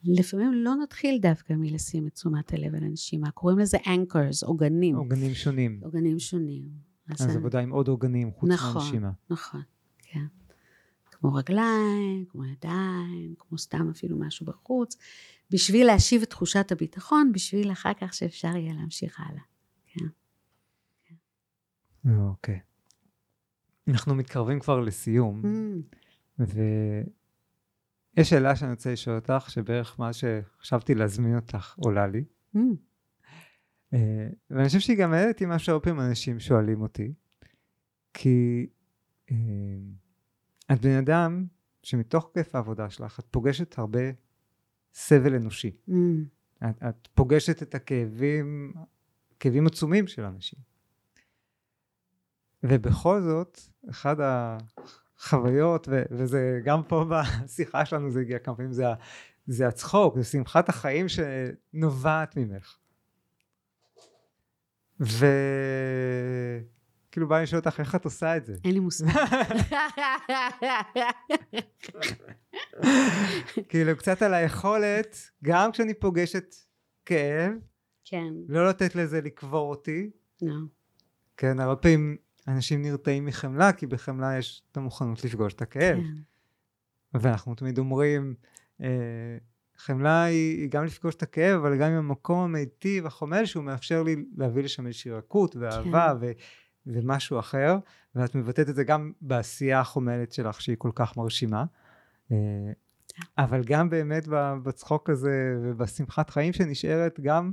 לפעמים לא נתחיל דווקא מלשים את תשומת הלב על הנשימה, קוראים לזה anchors, עוגנים, עוגנים שונים. עוגנים שונים. אז עבודה עם עוד עוגנים חוץ נכון. מהנשימה. נכון, כן. כמו רגליים, כמו ידיים, כמו סתם אפילו משהו בחוץ, בשביל להשיב את תחושת הביטחון, בשביל אחר כך שאפשר יהיה להמשיך הלאה. אוקיי. אנחנו מתקרבים כבר לסיום, Mm, ויש שאלה שאני רוצה לשאול אותך, שבערך מה שחשבתי להזמין אותך עולה לי. mm, אה, ואני חושב שהיא גם העליתי מה שהרבה פעמים אנשים שואלים אותי, כי אה, את בן אדם שמתוך כיף העבודה שלך את פוגשת הרבה סבל אנושי. mm, את, את פוגשת את הכאבים, כאבים עצומים של אנשים. ובכל זאת, אחת החוויות, ו, וזה גם פה בשיחה שלנו זה הגיע כמה פעמים, זה, זה הצחוק, זה שמחת החיים שנובעת ממך. וכאילו בא לשאול אותך איך את עושה את זה. אין לי מושג. (laughs) כאילו קצת על היכולת, גם כשאני פוגשת כאב, כן, לא לתת לזה לקבור אותי, לא. כן, הרבה פעמים אנשים נרתעים מחמלה, כי בחמלה יש את המוכנות לפגוש את הכאב. כן, ואנחנו תמיד אומרים, אה, חמלה היא, היא גם לפגוש את הכאב, אבל גם עם המקום המיטיב, החומל, שהוא מאפשר לי להביא לשם איזושהי רכות ואהבה ו, ומשהו אחר, ואת מבטאת את זה גם בעשייה החומלת שלך, שהיא כל כך מרשימה. אה, אבל גם באמת בצחוק הזה ובשמחת חיים שנשארת גם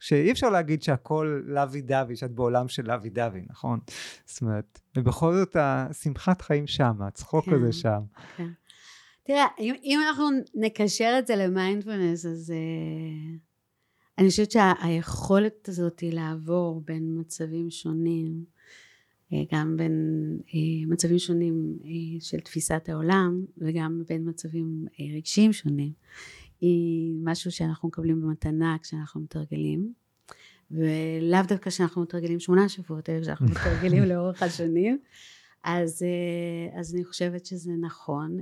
שאי אפשר להגיד שהכל לוי דווי, שאת בעולם של לוי דווי, נכון? זאת אומרת, ובכל זאת השמחת חיים שם, הצחוק כן. הזה שם. תראה, אם, אם אנחנו נקשר את זה למיינדפלנס, אז, אה, אני חושבת שהיכולת הזאת היא לעבור בין מצבים שונים, אה, גם בין אה, מצבים שונים אה, של תפיסת העולם וגם בין מצבים רגשיים שונים, היא משהו שאנחנו מקבלים במתנה כשאנחנו מתרגלים. ולאו דווקא כשאנחנו מתרגלים שמונה שבועות, אלא כשאנחנו (laughs) מתרגלים לאורך השנים. אז, אז אני חושבת שזה נכון.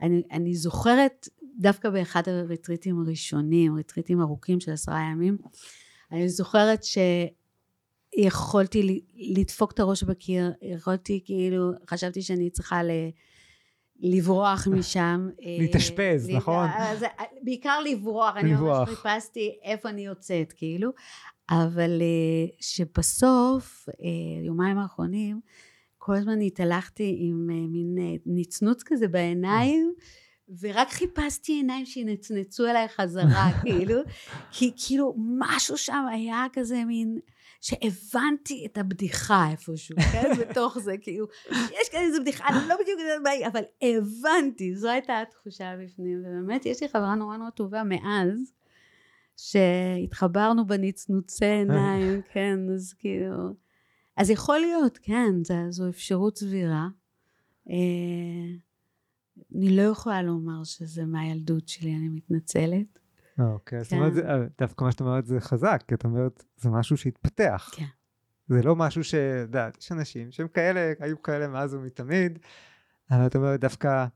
אני, אני זוכרת דווקא באחד הריטריטים הראשונים, ריטריטים ארוכים של עשרה ימים, אני זוכרת שיכולתי לדפוק את הראש בקיר, יכולתי כאילו, חשבתי שאני צריכה ל... לברוח משם. אה, להתאשפז, נכון? אז, בעיקר לברוח, אני ממש חיפשתי איפה אני יוצאת, כאילו. אבל אה, שבסוף, אה, יומיים האחרונים, כל הזמן התהלכתי עם מין נצנוץ כזה בעיניים. ורק חיפשתי עיניים שינצנצו אליי חזרה, (laughs) כאילו, כי כאילו משהו שם היה כזה מין, שהבנתי את הבדיחה איפשהו, כן? (laughs) בתוך זה, כאילו, יש כאן איזה בדיחה, אני לא בדיוק יודעת מה היא, אבל הבנתי, זו הייתה התחושה בפנים, ובאמת יש לי חברה נורא נורא טובה מאז, שהתחברנו בנצנוצי (laughs) עיניים, כן, אז כאילו, אז יכול להיות, כן, זו אפשרות סבירה. אה, אני לא יכולה לומר שזה מהילדות שלי, אני מתנצלת. אוקיי, זאת אומרת, כן. דווקא מה שאת אומרת זה חזק, כי את אומרת, זה משהו שהתפתח. כן. זה לא משהו ש... את יודעת, יש אנשים שהם כאלה, היו כאלה מאז ומתמיד, אבל את אומרת, דווקא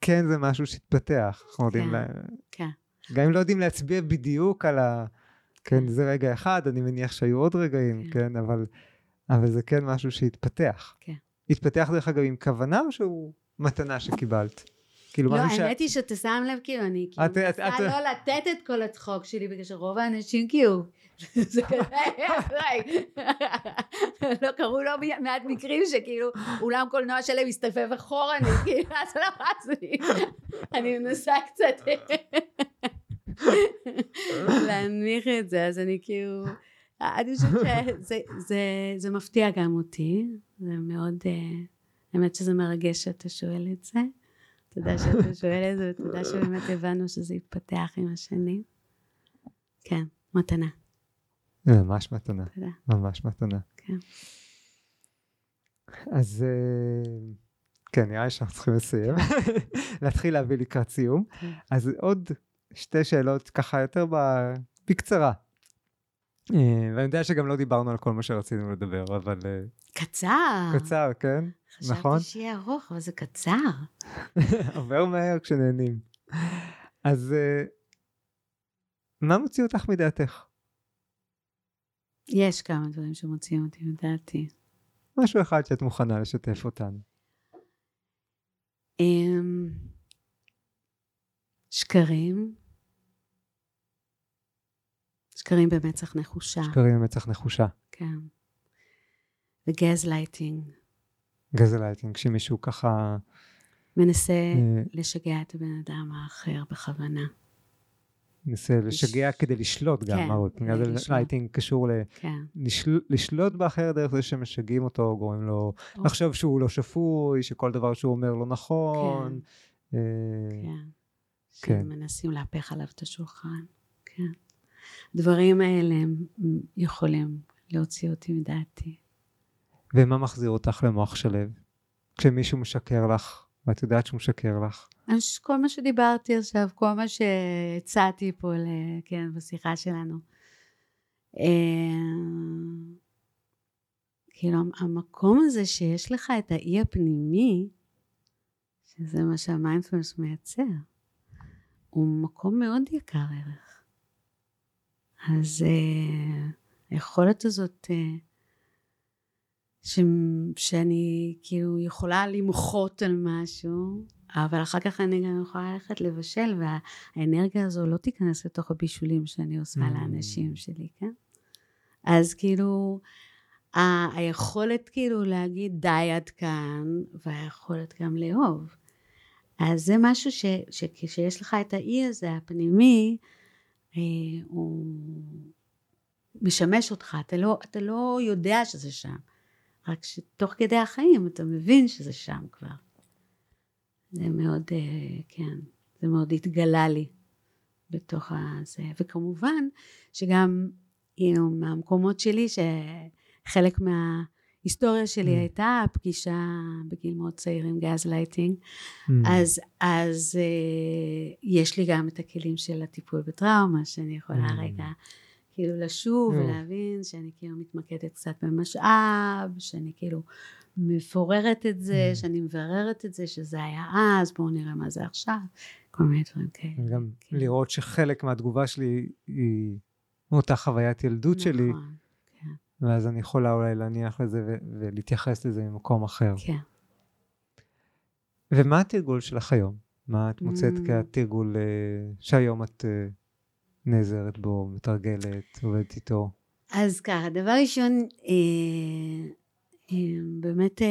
כן זה משהו שהתפתח. אנחנו יודעים, כן, כן. גם אם לא יודעים להצביע בדיוק על ה... כן, כן, זה רגע אחד, אני מניח שהיו עוד רגעים, כן אבל, אבל זה כן משהו שהתפתח. כן. התפתח דרך אגב עם כוונה או שהוא מתנה שקיבלת? כאילו, לא, האמת היא שאתה שם לב, כאילו, אני כאילו מנסה לא לתת את כל הצחוק שלי, בגלל שרוב האנשים כאילו, (laughs) זה כזה, (laughs) לא קרו לא מעט מקרים שכאילו אולם קולנוע שלהם הסתופף אחורנית, (laughs) כאילו, אז לא רץ לי, אני מנסה קצת להנמיך את זה, אז אני כאילו, אני חושבת שזה מפתיע גם אותי, זה מאוד, אה, האמת שזה מרגש שאתה שואל את זה. תודה (laughs) שאתה שואל את זה, ותודה שבאמת הבנו שזה יתפתח עם השנים. כן, מתנה. ממש מתנה. תודה. ממש מתנה. כן. אז אה, כן, נראה לי שאנחנו צריכים לסיים. (laughs) להתחיל להביא לקראת סיום. כן. אז עוד שתי שאלות ככה יותר בקצרה. אה, ואני יודע שגם לא דיברנו על כל מה שרצינו לדבר, אבל... אה, קצר. קצר, כן? נכון? חשבתי שיהיה ארוך, אבל זה קצר. (laughs) עובר מהר כשנהנים. אז אה, מה מוציא אותך מדעתך? יש כמה דברים שמוציאים אותי מדעתי. משהו אחד שאת מוכנה לשתף אותנו. אמ, שקרים. שקרים במצח נחושה. שקרים במצח נחושה. כן. ו gaslighting. gaslighting, כשמישהו ככה... מנסה אה, לשגע את הבן אדם האחר בכוונה. מנסה לשגע כדי לשלוט גם, כן. גז לייטינג קשור כן. לשלוט באחר דרך זה שמשגעים אותו, גורמים לו לחשוב שהוא לא שפוי, שכל דבר שהוא אומר לא נכון. כן. אה, כן. שמנסים להפך עליו את השולחן. כן. הדברים האלה יכולים להוציא אותי מדעתי. ומה מחזיר אותך למוח שלו? כשמישהו משקר לך, ואת יודעת שהוא משקר לך. כל מה שדיברתי עכשיו, כל מה שהצעתי פה, כן, בשיחה שלנו. אה, כאילו, המקום הזה שיש לך את האי הפנימי, שזה מה שהמיינדפלנס מייצר, הוא מקום מאוד יקר ערך. אז uh, היכולת הזאת uh, ש... שאני כאילו יכולה למחות על משהו, אבל אחר כך אני גם יכולה ללכת לבשל, והאנרגיה הזו לא תיכנס לתוך הבישולים שאני עושה mm. לאנשים שלי, כן? אז כאילו, ה- היכולת כאילו להגיד די עד כאן, והיכולת גם לאהוב. אז זה משהו ש, שכשיש לך את האי הזה הפנימי, אה, הוא משמש אותך, אתה לא, אתה לא יודע שזה שם. רק שתוך כדי החיים אתה מבין שזה שם כבר. זה מאוד, אה, כן, זה מאוד התגלה לי בתוך הזה. וכמובן שגם, know, מהמקומות שלי, שחלק מההיסטוריה שלי mm. הייתה פגישה בגיל מאוד צעיר עם gaslighting, mm. אז, אז uh, יש לי גם את הכלים של הטיפול בטראומה, שאני יכולה mm. רגע כאילו לשוב mm. ולהבין שאני כאילו מתמקדת קצת במשאב, שאני כאילו מפוררת את זה, mm. שאני מבררת את זה, שזה היה אז, בואו נראה מה זה עכשיו, כל מיני דברים כאלה. גם כן. לראות שחלק מהתגובה שלי היא מאותה חוויית ילדות נכון, שלי, כן. ואז אני יכולה אולי להניח לזה ו- ולהתייחס לזה ממקום אחר. כן. ומה התרגול שלך היום? מה את מוצאת mm. כתרגול uh, שהיום את uh, נעזרת בו, מתרגלת, עובדת איתו? אז ככה, דבר ראשון, אה, באמת אה,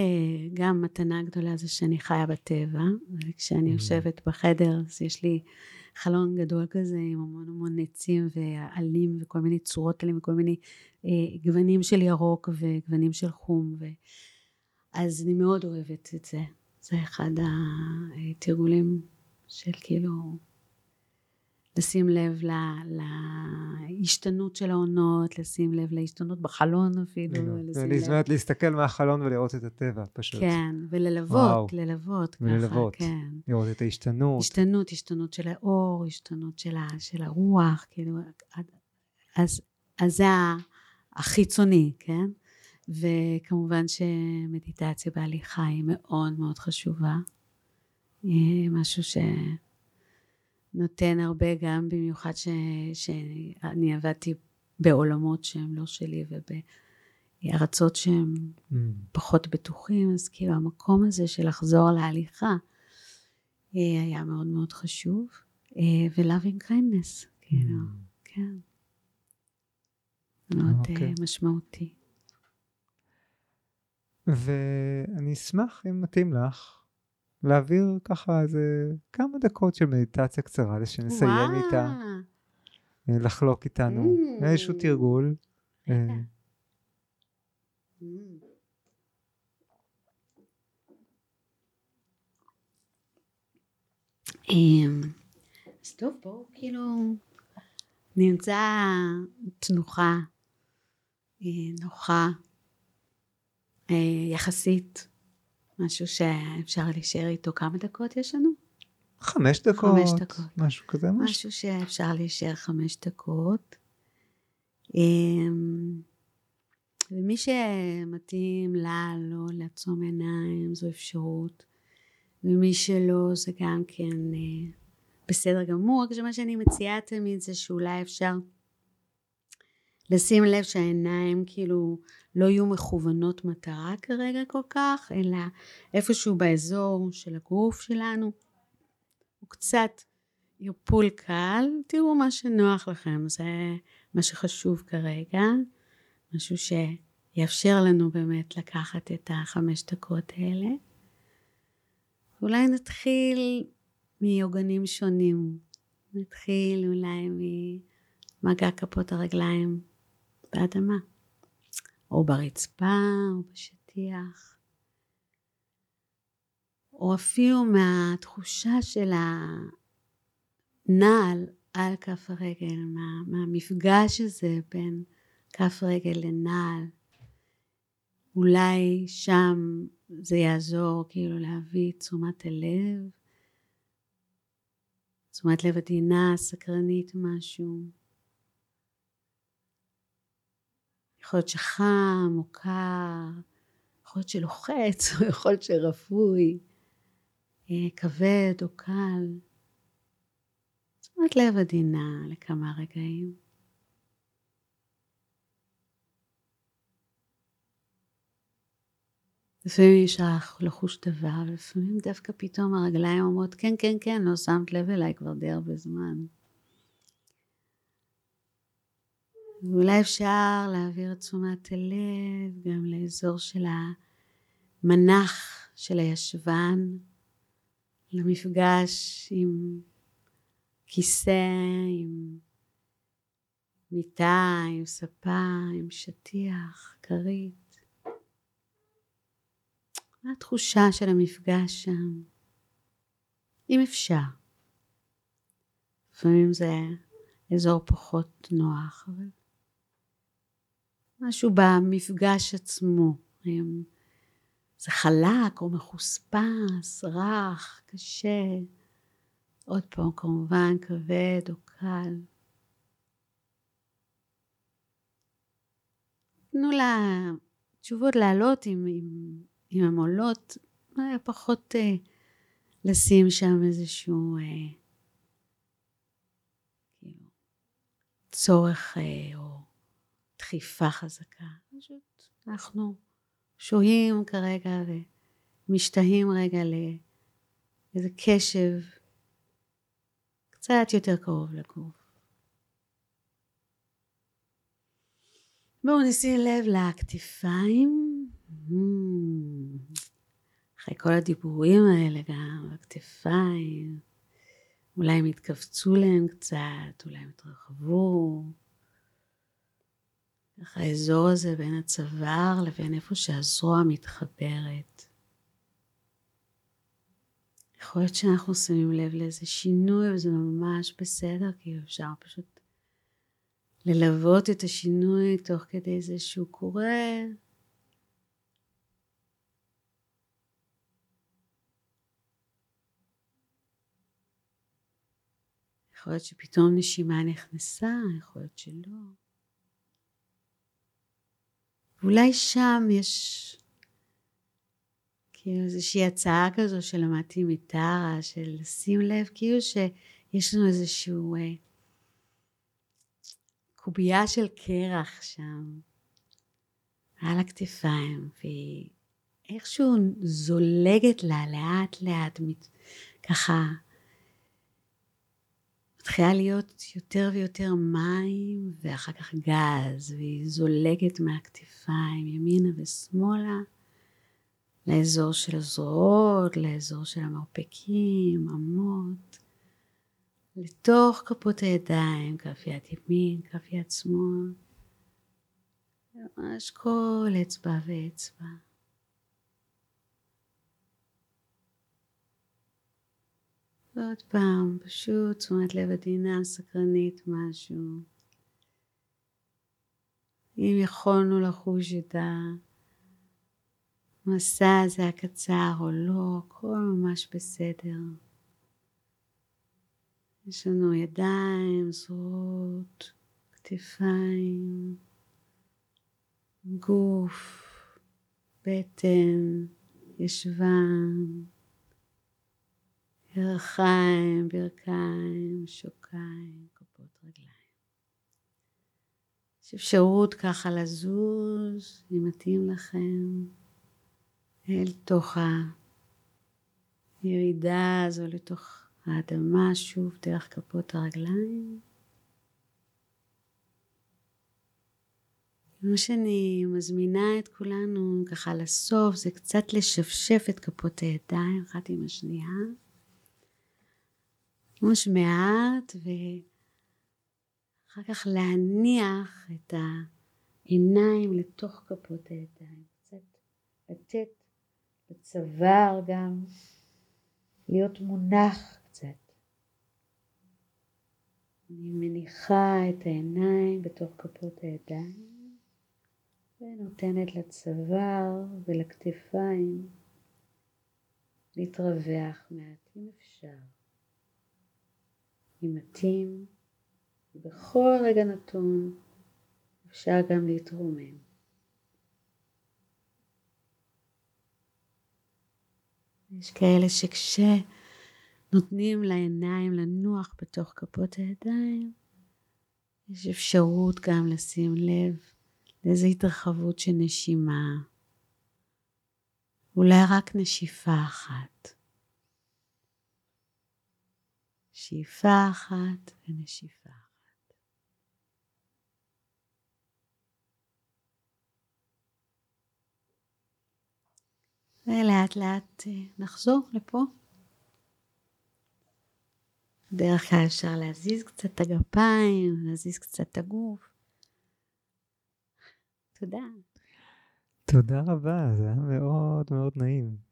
גם מתנה גדולה זה שאני חיה בטבע, וכשאני mm. יושבת בחדר אז יש לי חלון גדול כזה עם המון המון עצים ועלים וכל מיני צורות עלים וכל מיני אה, גוונים של ירוק וגוונים של חום, ו... אז אני מאוד אוהבת את זה. זה אחד התרגולים של כאילו לשים לב להשתנות של העונות, לשים לב להשתנות בחלון אפילו. זאת להסתכל מהחלון ולראות את הטבע פשוט. כן, וללוות, ללוות ככה, וללוות, כן. לראות את ההשתנות. השתנות, השתנות של האור, השתנות של, ה, של הרוח, כאילו, אז, אז זה החיצוני, כן? וכמובן שמדיטציה בהליכה היא מאוד מאוד חשובה. משהו ש... נותן הרבה גם במיוחד ש, שאני עבדתי בעולמות שהם לא שלי ובארצות שהם mm. פחות בטוחים אז כאילו המקום הזה של לחזור להליכה אה, היה מאוד מאוד חשוב אה, ו-loving kindness כאילו mm. כן מאוד okay. אוקיי. משמעותי ואני אשמח אם מתאים לך להעביר ככה איזה כמה דקות של מדיטציה קצרה, שנסיים איתה, אה, לחלוק איתנו, mm. איזשהו תרגול. אה. Mm. אמ, אז טוב, בואו כאילו נמצא תנוחה אה, נוחה יחסית. משהו שאפשר להישאר איתו כמה דקות יש לנו? חמש דקות. חמש דקות. משהו כזה. משהו, משהו שאפשר להישאר חמש דקות. אמ, ומי שמתאים לה לא לעצום עיניים זו אפשרות. ומי שלא זה גם כן אה, בסדר גמור. רק שמה שאני מציעה תמיד זה שאולי אפשר לשים לב שהעיניים כאילו לא יהיו מכוונות מטרה כרגע כל כך, אלא איפשהו באזור של הגוף שלנו. הוא קצת יפול קל, תראו מה שנוח לכם, זה מה שחשוב כרגע, משהו שיאפשר לנו באמת לקחת את החמש דקות האלה. אולי נתחיל מעוגנים שונים, נתחיל אולי ממגע כפות הרגליים באדמה. או ברצפה, או בשטיח, או אפילו מהתחושה של הנעל על כף הרגל, מה, מהמפגש הזה בין כף רגל לנעל. אולי שם זה יעזור כאילו להביא תשומת הלב, תשומת לב עדינה, סקרנית משהו. יכול להיות שחם או קר, יכול להיות שלוחץ או (laughs) יכול להיות שרפוי, אה, כבד או קל. תשומת לב עדינה לכמה רגעים. לפעמים לך לחוש דבר, לפעמים דווקא פתאום הרגליים אומרות כן כן כן לא שמת לב אליי כבר די הרבה זמן. ואולי אפשר להעביר את תשומת הלב גם לאזור של המנח של הישבן, למפגש עם כיסא, עם מיטה, עם ספה, עם שטיח, כרית. מה התחושה של המפגש שם? אם אפשר. לפעמים זה אזור פחות נוח, אבל משהו במפגש עצמו. זה חלק או מחוספס, רך, קשה. עוד פעם, כמובן, כבד או קל. תנו לתשובות לעלות אם, אם, אם הן עולות, פחות אה, לשים שם איזשהו אה, כאילו, צורך אה, או דחיפה חזקה. פשוט אנחנו שוהים כרגע ומשתהים רגע לאיזה קשב קצת יותר קרוב לגוף. בואו נשים לב לכתפיים. אחרי כל הדיבורים האלה גם, הכתפיים. אולי הם התכווצו להם קצת, אולי הם התרחבו. ככה האזור הזה בין הצוואר לבין איפה שהזרוע מתחברת. יכול להיות שאנחנו שמים לב לאיזה שינוי וזה ממש בסדר, כי אפשר פשוט ללוות את השינוי תוך כדי זה שהוא קורה. יכול להיות שפתאום נשימה נכנסה, יכול להיות שלא. ואולי שם יש כאילו איזושהי הצעה כזו שלמדתי מטרה, של לשים לב כאילו שיש לנו איזשהו אה, קובייה של קרח שם על הכתפיים, והיא איכשהו זולגת לה לאט לאט, ככה מתחילה להיות יותר ויותר מים ואחר כך גז, והיא זולגת מהכתפיים ימינה ושמאלה. לאזור של הזרועות, לאזור של המרפקים, אמות, לתוך כפות הידיים, כף יד ימין, כף יד שמאל, ממש כל אצבע ואצבע. ועוד פעם, פשוט תשומת לב עדינה, סקרנית, משהו. אם יכולנו לחוש את. המסע הזה הקצר או לא, הכל ממש בסדר. יש לנו ידיים, זרועות, כתפיים, גוף, בטן, ישבן, ירחיים, ברכיים, שוקיים, כפות רגליים. יש אפשרות ככה לזוז, אם מתאים לכם. אל תוך הירידה הזו לתוך האדמה שוב דרך כפות הרגליים. מה שאני מזמינה את כולנו ככה לסוף זה קצת לשפשף את כפות הידיים אחת עם השנייה. ממש מעט ואחר כך להניח את העיניים לתוך כפות הידיים. קצת לתת בצוואר גם, להיות מונח קצת. אני מניחה את העיניים בתוך כפות הידיים ונותנת לצוואר ולכתפיים להתרווח מעט אם אפשר. מתאים, בכל רגע נתון אפשר גם להתרומם. יש כאלה שכשנותנים לעיניים לנוח בתוך כפות הידיים, יש אפשרות גם לשים לב לאיזו התרחבות של נשימה. אולי רק נשיפה אחת. שאיפה אחת ונשיפה. ולאט לאט אה, נחזור לפה. בדרך כלל אפשר להזיז קצת את הגפיים, להזיז קצת את הגוף. תודה. תודה רבה, זה היה מאוד מאוד נעים.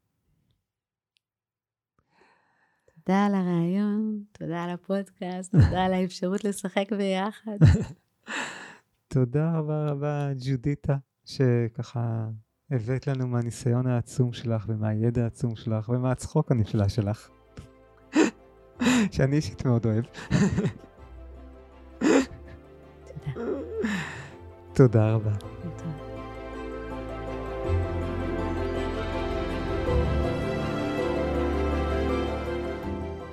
תודה על הרעיון, תודה על הפודקאסט, (laughs) תודה על האפשרות לשחק ביחד. (laughs) תודה רבה רבה, ג'ודיטה, שככה הבאת לנו מהניסיון העצום שלך ומהידע העצום שלך ומהצחוק הנפלא שלך. (laughs) שאני אישית מאוד אוהב. תודה. תודה רבה.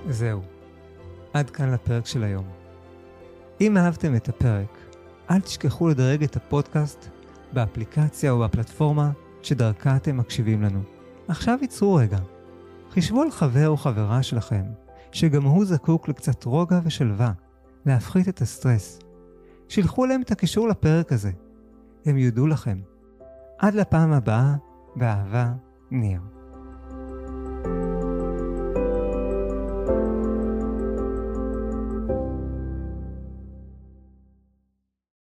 זהו. עד כאן לפרק של היום. אם אהבתם את הפרק, אל תשכחו לדרג את הפודקאסט באפליקציה או בפלטפורמה שדרכה אתם מקשיבים לנו. עכשיו ייצרו רגע. חישבו על חבר או חברה שלכם, שגם הוא זקוק לקצת רוגע ושלווה, להפחית את הסטרס. שילחו להם את הקישור לפרק הזה. הם יודו לכם. עד לפעם הבאה, באהבה, ניר.